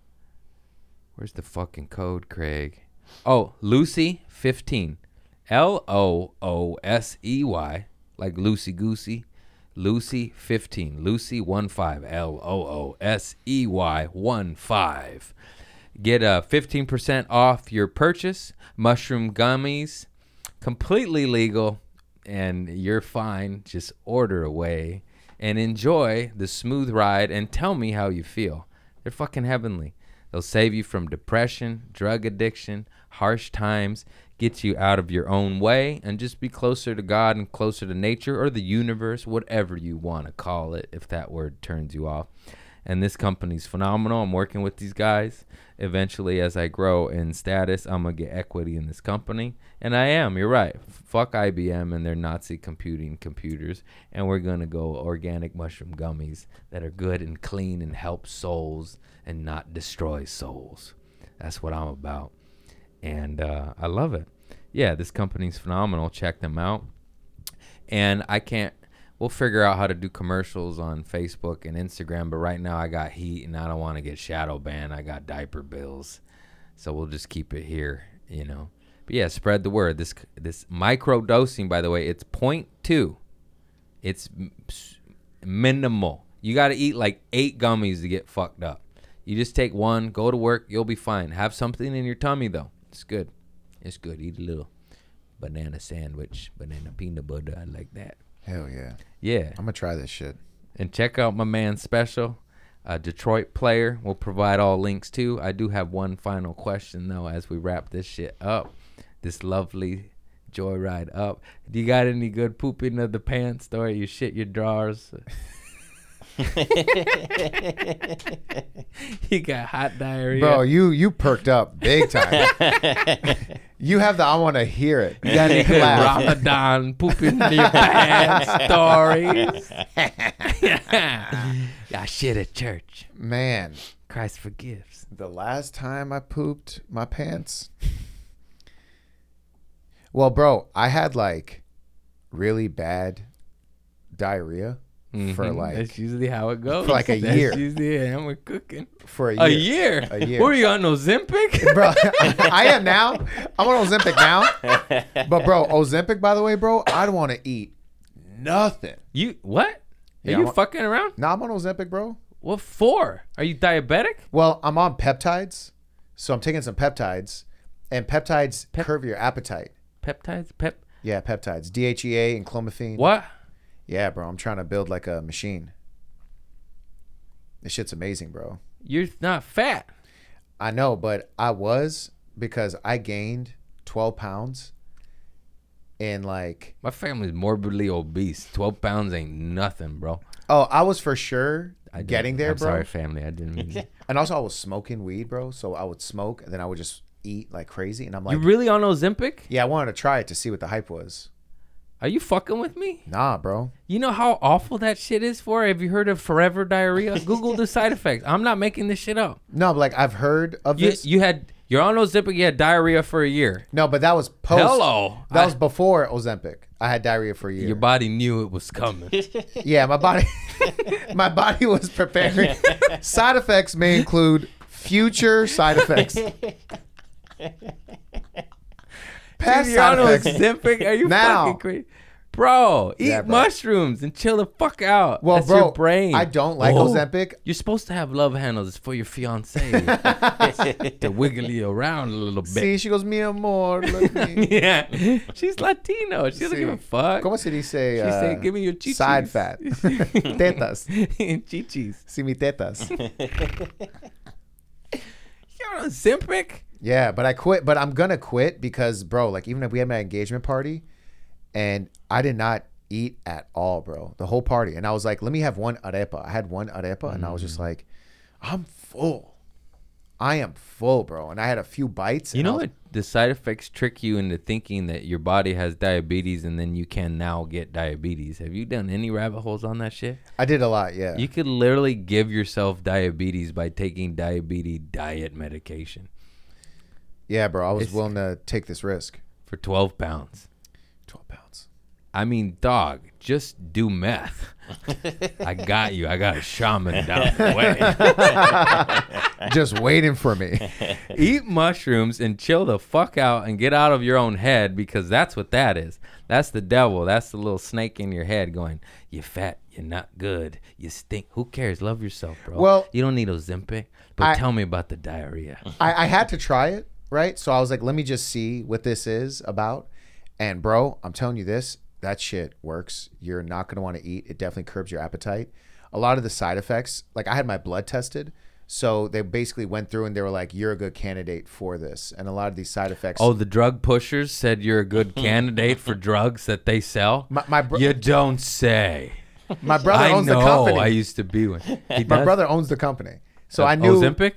Where's the fucking code, Craig? Oh, Loosey 15. L O O S E Y. Like Loosey Goosey. Loosey 15. Loosey 1 5. L O O S E Y 1 5. Get uh, a 15% off your purchase. Mushroom gummies. Completely legal. And you're fine. Just order away and enjoy the smooth ride and tell me how you feel. They're fucking heavenly. They'll save you from depression, drug addiction, harsh times, get you out of your own way, and just be closer to God and closer to nature or the universe, whatever you want to call it, if that word turns you off. And this company's phenomenal. I'm working with these guys. Eventually, as I grow in status, I'm to get equity in this company. And I am. You're right. Fuck IBM and their Nazi computing computers. And we're to go organic mushroom gummies that are good and clean and help souls and not destroy souls. That's what I'm about. And uh, I love it. Yeah, this company's phenomenal. Check them out. And I can't we'll figure out how to do commercials on Facebook and Instagram. But right now, I got heat and I don't want to get shadow banned. I got diaper bills, so we'll just keep it here, you know. But yeah, spread the word. This this micro dosing, by the way, it's 0.2. It's minimal. You got to eat like eight gummies to get fucked up. You just take one, go to work, you'll be fine. Have something in your tummy though. It's good. It's good. Eat a little banana sandwich, banana peanut butter. I like that. Hell yeah. Yeah. I'm to try this shit. And check out my man special, a Detroit player. We'll provide all links too. I do have one final question though as we wrap this shit up. This lovely joyride up. Do you got any good pooping of the pants story? You shit your drawers. <laughs> <laughs> you got hot diarrhea. Bro, you you perked up big time. <laughs> you have the I want to hear it. you got any. Ramadan pooping in your pants <laughs> stories? yeah, shit at church. Man, Christ forgives. the last time I pooped my pants. Well, bro, I had like really bad diarrhea for Mhm. like that's usually how it goes. for like a <laughs> That's year. Usually, yeah, we're cooking. for a A year. year. A year. Were you on Ozempic? <laughs> bro. I am now. I'm on Ozempic now. But bro, Ozempic, by the way, bro, I don't want to eat nothing. you what? Are Yeah, you I'm- fucking around? Now I'm on Ozempic, bro. What for? Are you diabetic? Well, I'm on peptides, so I'm taking some peptides, and peptides curb your appetite. Peptides? Pep? Yeah, peptides, DHEA and clomiphene. What? Yeah, bro, I'm trying to build like a machine. This shit's amazing, bro. You're not fat. I know, but I was because I gained 12 pounds in like My family's morbidly obese. Twelve pounds ain't nothing, bro. oh, I was for sure I getting there, I'm bro. Sorry, family. I didn't mean. <laughs> And also, I was smoking weed, bro. So I would smoke and then I would just eat like crazy. And I'm like, you really on Ozempic? yeah, I wanted to try it to see what the hype was. Are you fucking with me? Nah, bro. You know how awful that shit is for? Have you heard of forever diarrhea? <laughs> Google the side effects. I'm not making this shit up. No, but like I've heard of You, this. you had you're on Ozempic. You had diarrhea for a year. no, but that was post. Hello. That I- was before Ozempic. I had diarrhea for a year. Your body knew it was coming. <laughs> yeah, my body, <laughs> my body was preparing. side effects may include future side effects. Past Dude, you're on. Ozempic? Are you Now. fucking crazy? Bro, eat Yeah, bro. mushrooms and chill the fuck out. Well, That's bro, your brain. I don't like Oh, Ozempic. You're supposed to have love handles. It's for your fiance <laughs> <laughs> to wiggle you around a little bit. See, she goes, mi amor, look me. <laughs> yeah, she's Latino. She doesn't give a fuck. ¿Cómo se dice? She uh, say, "Give me your chichis." Side fat. tetas. chichis. See me tetas. You're on Ozempic. Yeah, but I quit. But I'm gonna quit because, bro, like even if we had my engagement party, and I did not eat at all, bro, the whole party, and I was like, let me have one arepa. I had one arepa, and I was just Mm. like, I'm full. I am full, bro, and I had a few bites. You know was- what? The side effects trick you into thinking that your body has diabetes, and then you can now get diabetes. Have you done any rabbit holes on that shit? I did a lot. Yeah. You could literally give yourself diabetes by taking diabetes diet medication yeah, bro. I was It's- willing to take this risk. for 12 pounds. Twelve pounds. I mean, dog, just do meth. <laughs> I got you. I got a shaman down the <laughs> way. <laughs> just waiting for me. Eat mushrooms and chill the fuck out and get out of your own head because that's what that is. That's the devil. That's the little snake in your head going, "You fat. You're not good. You stink. Who cares? Love yourself, bro. Well- you don't need Ozempic. But I- tell me about the diarrhea. I, I had to try it, right? So I was like, let me just see what this is about. And bro, I'm telling you this, that shit works. You're not gonna want to eat. It definitely curbs your appetite. A lot of the side effects, like I had my blood tested. So they basically went through and they were like, "You're a good candidate for this." And a lot of these side effects. Oh, the drug pushers said you're a good <laughs> candidate for drugs that they sell. my my, bro- you don't say. my brother I owns know. the company. I used to be one. <laughs> He my does? brother owns the company, so Uh, I knew Ozempic.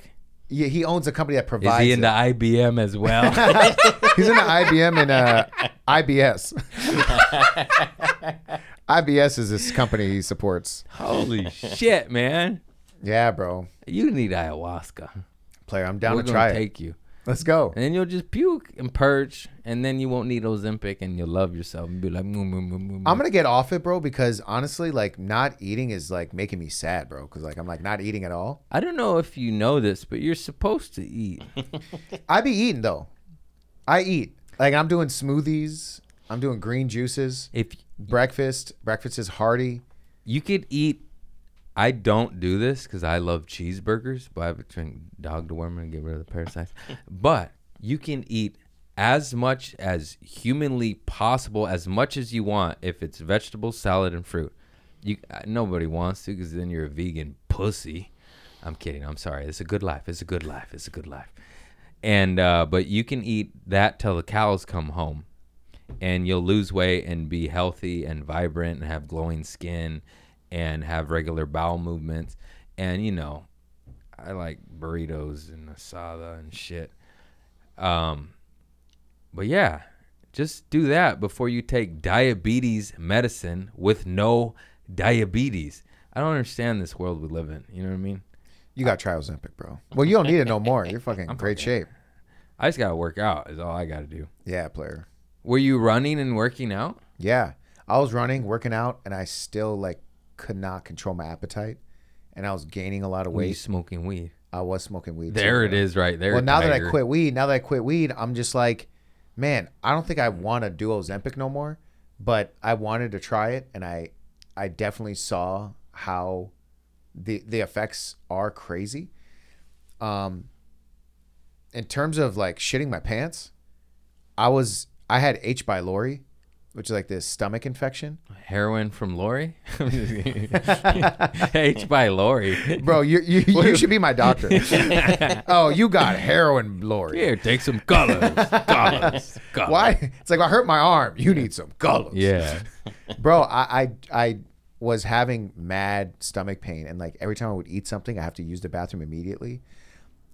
Yeah, he owns a company that provides. Is he into it. IBM as well? <laughs> He's into IBM and uh, IBS. <laughs> IBS is this company he supports. Holy shit, man! Yeah, bro. You need ayahuasca. Player, I'm down We're to try it. take you, Let's go. and then you'll just puke and purge, and then you won't need Ozempic, and you'll love yourself and be like, "Moo, moo, moo, moo, moo." I'm mmm. gonna get off it, bro, because honestly, like not eating is like making me sad, bro. Because like I'm like not eating at all. I don't know if you know this, but you're supposed to eat. <laughs> I be eating though. I eat. Like I'm doing smoothies. I'm doing green juices. If Breakfast. Breakfast is hearty. you could eat, I don't do this because I love cheeseburgers, but I would drink dog dewormer and get rid of the parasites. <laughs> but you can eat as much as humanly possible, as much as you want, if it's vegetable, salad, and fruit. You uh, nobody wants to because then you're a vegan pussy. I'm kidding. I'm sorry. It's a good life. It's a good life. It's a good life. And uh, but you can eat that till the cows come home, and you'll lose weight and be healthy and vibrant and have glowing skin, and have regular bowel movements. And you know, I like burritos and asada and shit. Um, but yeah, just do that before you take diabetes medicine with no diabetes. I don't understand this world we live in. You know what I mean? You got try Ozempic, bro. Well, you don't need it no more. You're fucking <laughs> in great shape. I just gotta work out. Is all I gotta do. Yeah, player. Were you running and working out? Yeah, I was running, working out, and I still like could not control my appetite, and I was gaining a lot of Were you weight. smoking weed? I was smoking weed. There it is, right there. Well, now that I tiger. quit weed, now that I quit weed, I'm just like, man, I don't think I want to do Ozempic no more, but I wanted to try it, and I, I definitely saw how the the effects are crazy. Um, in terms of like shitting my pants, I was I had H. pylori, which is like this stomach infection. heroin from Lori. <laughs> H by Lori. Bro, you you, <laughs> you should be my doctor. <laughs> oh, you got heroin, Lori. Here, take some colors. colors. colors. Why? It's like I hurt my arm. You need some colors. Yeah. bro. I, I I was having mad stomach pain, and like every time I would eat something, I have to use the bathroom immediately.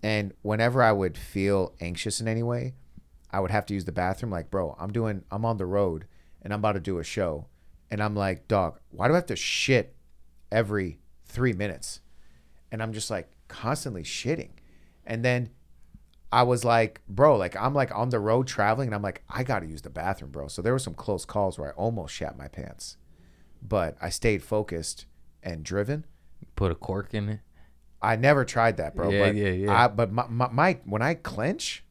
And whenever I would feel anxious in any way, I would have to use the bathroom. Like, bro, I'm doing, I'm on the road, and I'm about to do a show, and I'm like, dog, why do I have to shit every three minutes? And I'm just like constantly shitting, and then I was like, bro, like I'm like on the road traveling, and I'm like, I gotta use the bathroom, bro. So there were some close calls where I almost shat my pants, but I stayed focused and driven. Put a cork in it. I never tried that, bro. Yeah, but yeah, yeah. I, but my, my, my when I clench,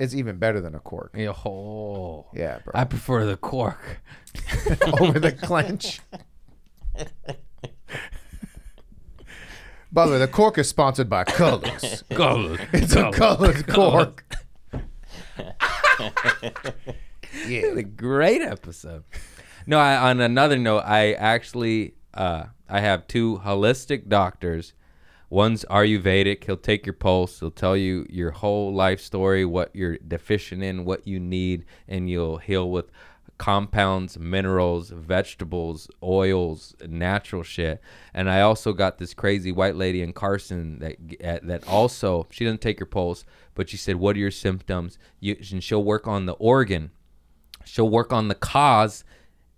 it's even better than a cork. Yeah, oh. Yeah, bro. I prefer the cork. <laughs> Over the clench. By the way, the cork is sponsored by Colors. <laughs> Colored. It's a colored cork. <laughs> yeah. a great episode. No, I, on another note, I actually uh, I have two holistic doctors. One's Ayurvedic. He'll take your pulse. He'll tell you your whole life story, what you're deficient in, what you need, and you'll heal with compounds, minerals, vegetables, oils, natural shit. And I also got this crazy white lady in Carson that uh, that also she doesn't take your pulse, but she said, "What are your symptoms?" You, and she'll work on the organ she'll work on the cause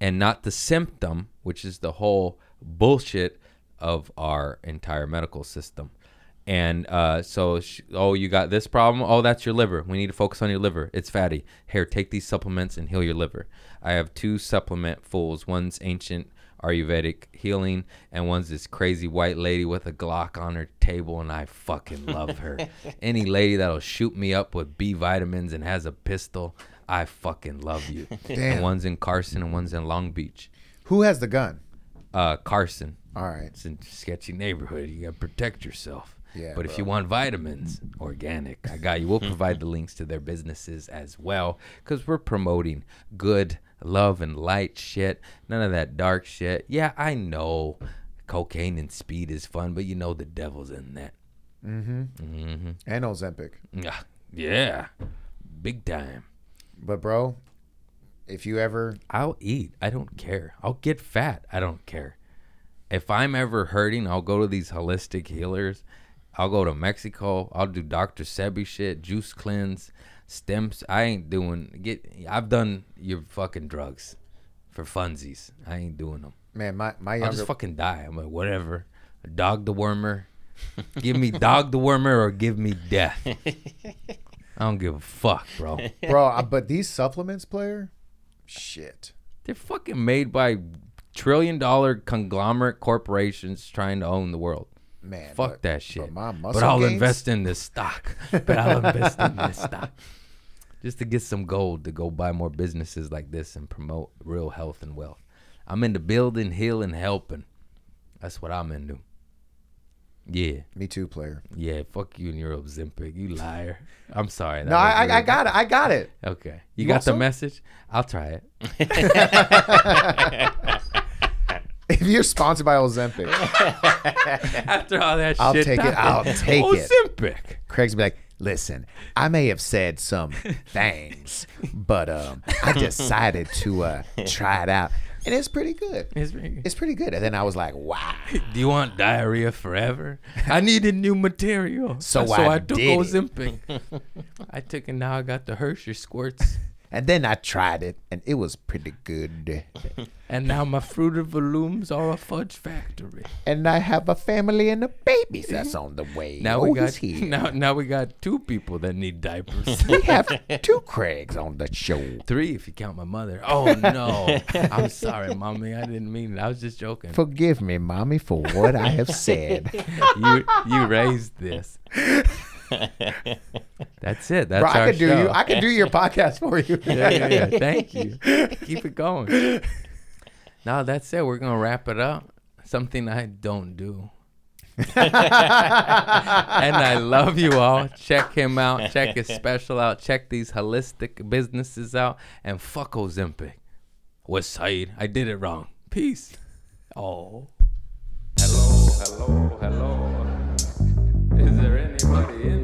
and not the symptom, which is the whole bullshit of our entire medical system. And uh, so, sh oh, you got this problem? Oh, that's your liver. We need to focus on your liver. It's fatty. Here, take these supplements and heal your liver. I have two supplement fools. One's ancient Ayurvedic healing, and one's this crazy white lady with a Glock on her table, and I fucking love her. <laughs> Any lady that'll shoot me up with B vitamins and has a pistol, I fucking love you. <laughs> Damn. And one's in Carson and one's in Long Beach. Who has the gun? Uh, Carson. All right. It's a sketchy neighborhood. You gotta protect yourself. Yeah, But if you want vitamins, organic, I got you. We'll <laughs> provide the links to their businesses as well, because we're promoting good love and light shit. None of that dark shit. Yeah, I know cocaine and speed is fun, but you know the devil's in that. Mm-hmm. mm-hmm. And Ozempic. Yeah, yeah, big time. But bro, if you ever I'll eat. I don't care. I'll get fat. I don't care. If I'm ever hurting, I'll go to these holistic healers. I'll go to Mexico. I'll do Dr. Sebi shit, juice cleanse, stems. I ain't doing get. I've done your fucking drugs for funsies. I ain't doing them. man, my my I'll just fucking die. I'm like whatever. Dog dewormer. give me dog dewormer or give me death. <laughs> I don't give a fuck, bro. bro, but these supplements, player, shit. They're fucking made by trillion dollar conglomerate corporations trying to own the world. Man, Fuck but- that shit. But But I'll gains- invest in this stock. <laughs> But I'll invest in this stock. Just to get some gold to go buy more businesses like this and promote real health and wealth. I'm into building, healing, helping. That's what I'm into. Yeah. Me too, player. Yeah. Fuck you and your Ozempic. You liar. I'm sorry. No, I, I, I got it. I got it. Okay. You, You got the some? message? I'll try it. <laughs> If you're sponsored by Ozempic, <laughs> After all that I'll shit. take it. I'll take it. Ozempic. Craig's be like, listen, I may have said some <laughs> things, but um, I decided to uh, try it out, and it's pretty good. It's very- It's pretty good. And then I was like, wow. Do you want diarrhea forever? I needed new material. So so I I, took. Ozempic. I took it now I got the Hershey squirts. And then I tried it, and it was pretty good. And now my Fruit of the Looms are a fudge factory. And I have a family and a baby that's on the way. Now oh, we got here. now now we got two people that need diapers. <laughs> we have two Craigs on the show. Three if you count my mother. Oh no. <laughs> I'm sorry, mommy. I didn't mean it. I was just joking. Forgive me, mommy, for what I have said. <laughs> You you raised this. That's it. That's Bro, I could do show. you. I could do your podcast for you. <laughs> yeah, yeah, yeah. Thank you. <laughs> Keep it going. No, that's it. We're gonna wrap it up. Something I don't do. <laughs> and I love you all. Check him out. Check his special out. Check these holistic businesses out. And fuck Ozempic. West Side. I did it wrong. Peace. Oh. Hello, hello, hello. In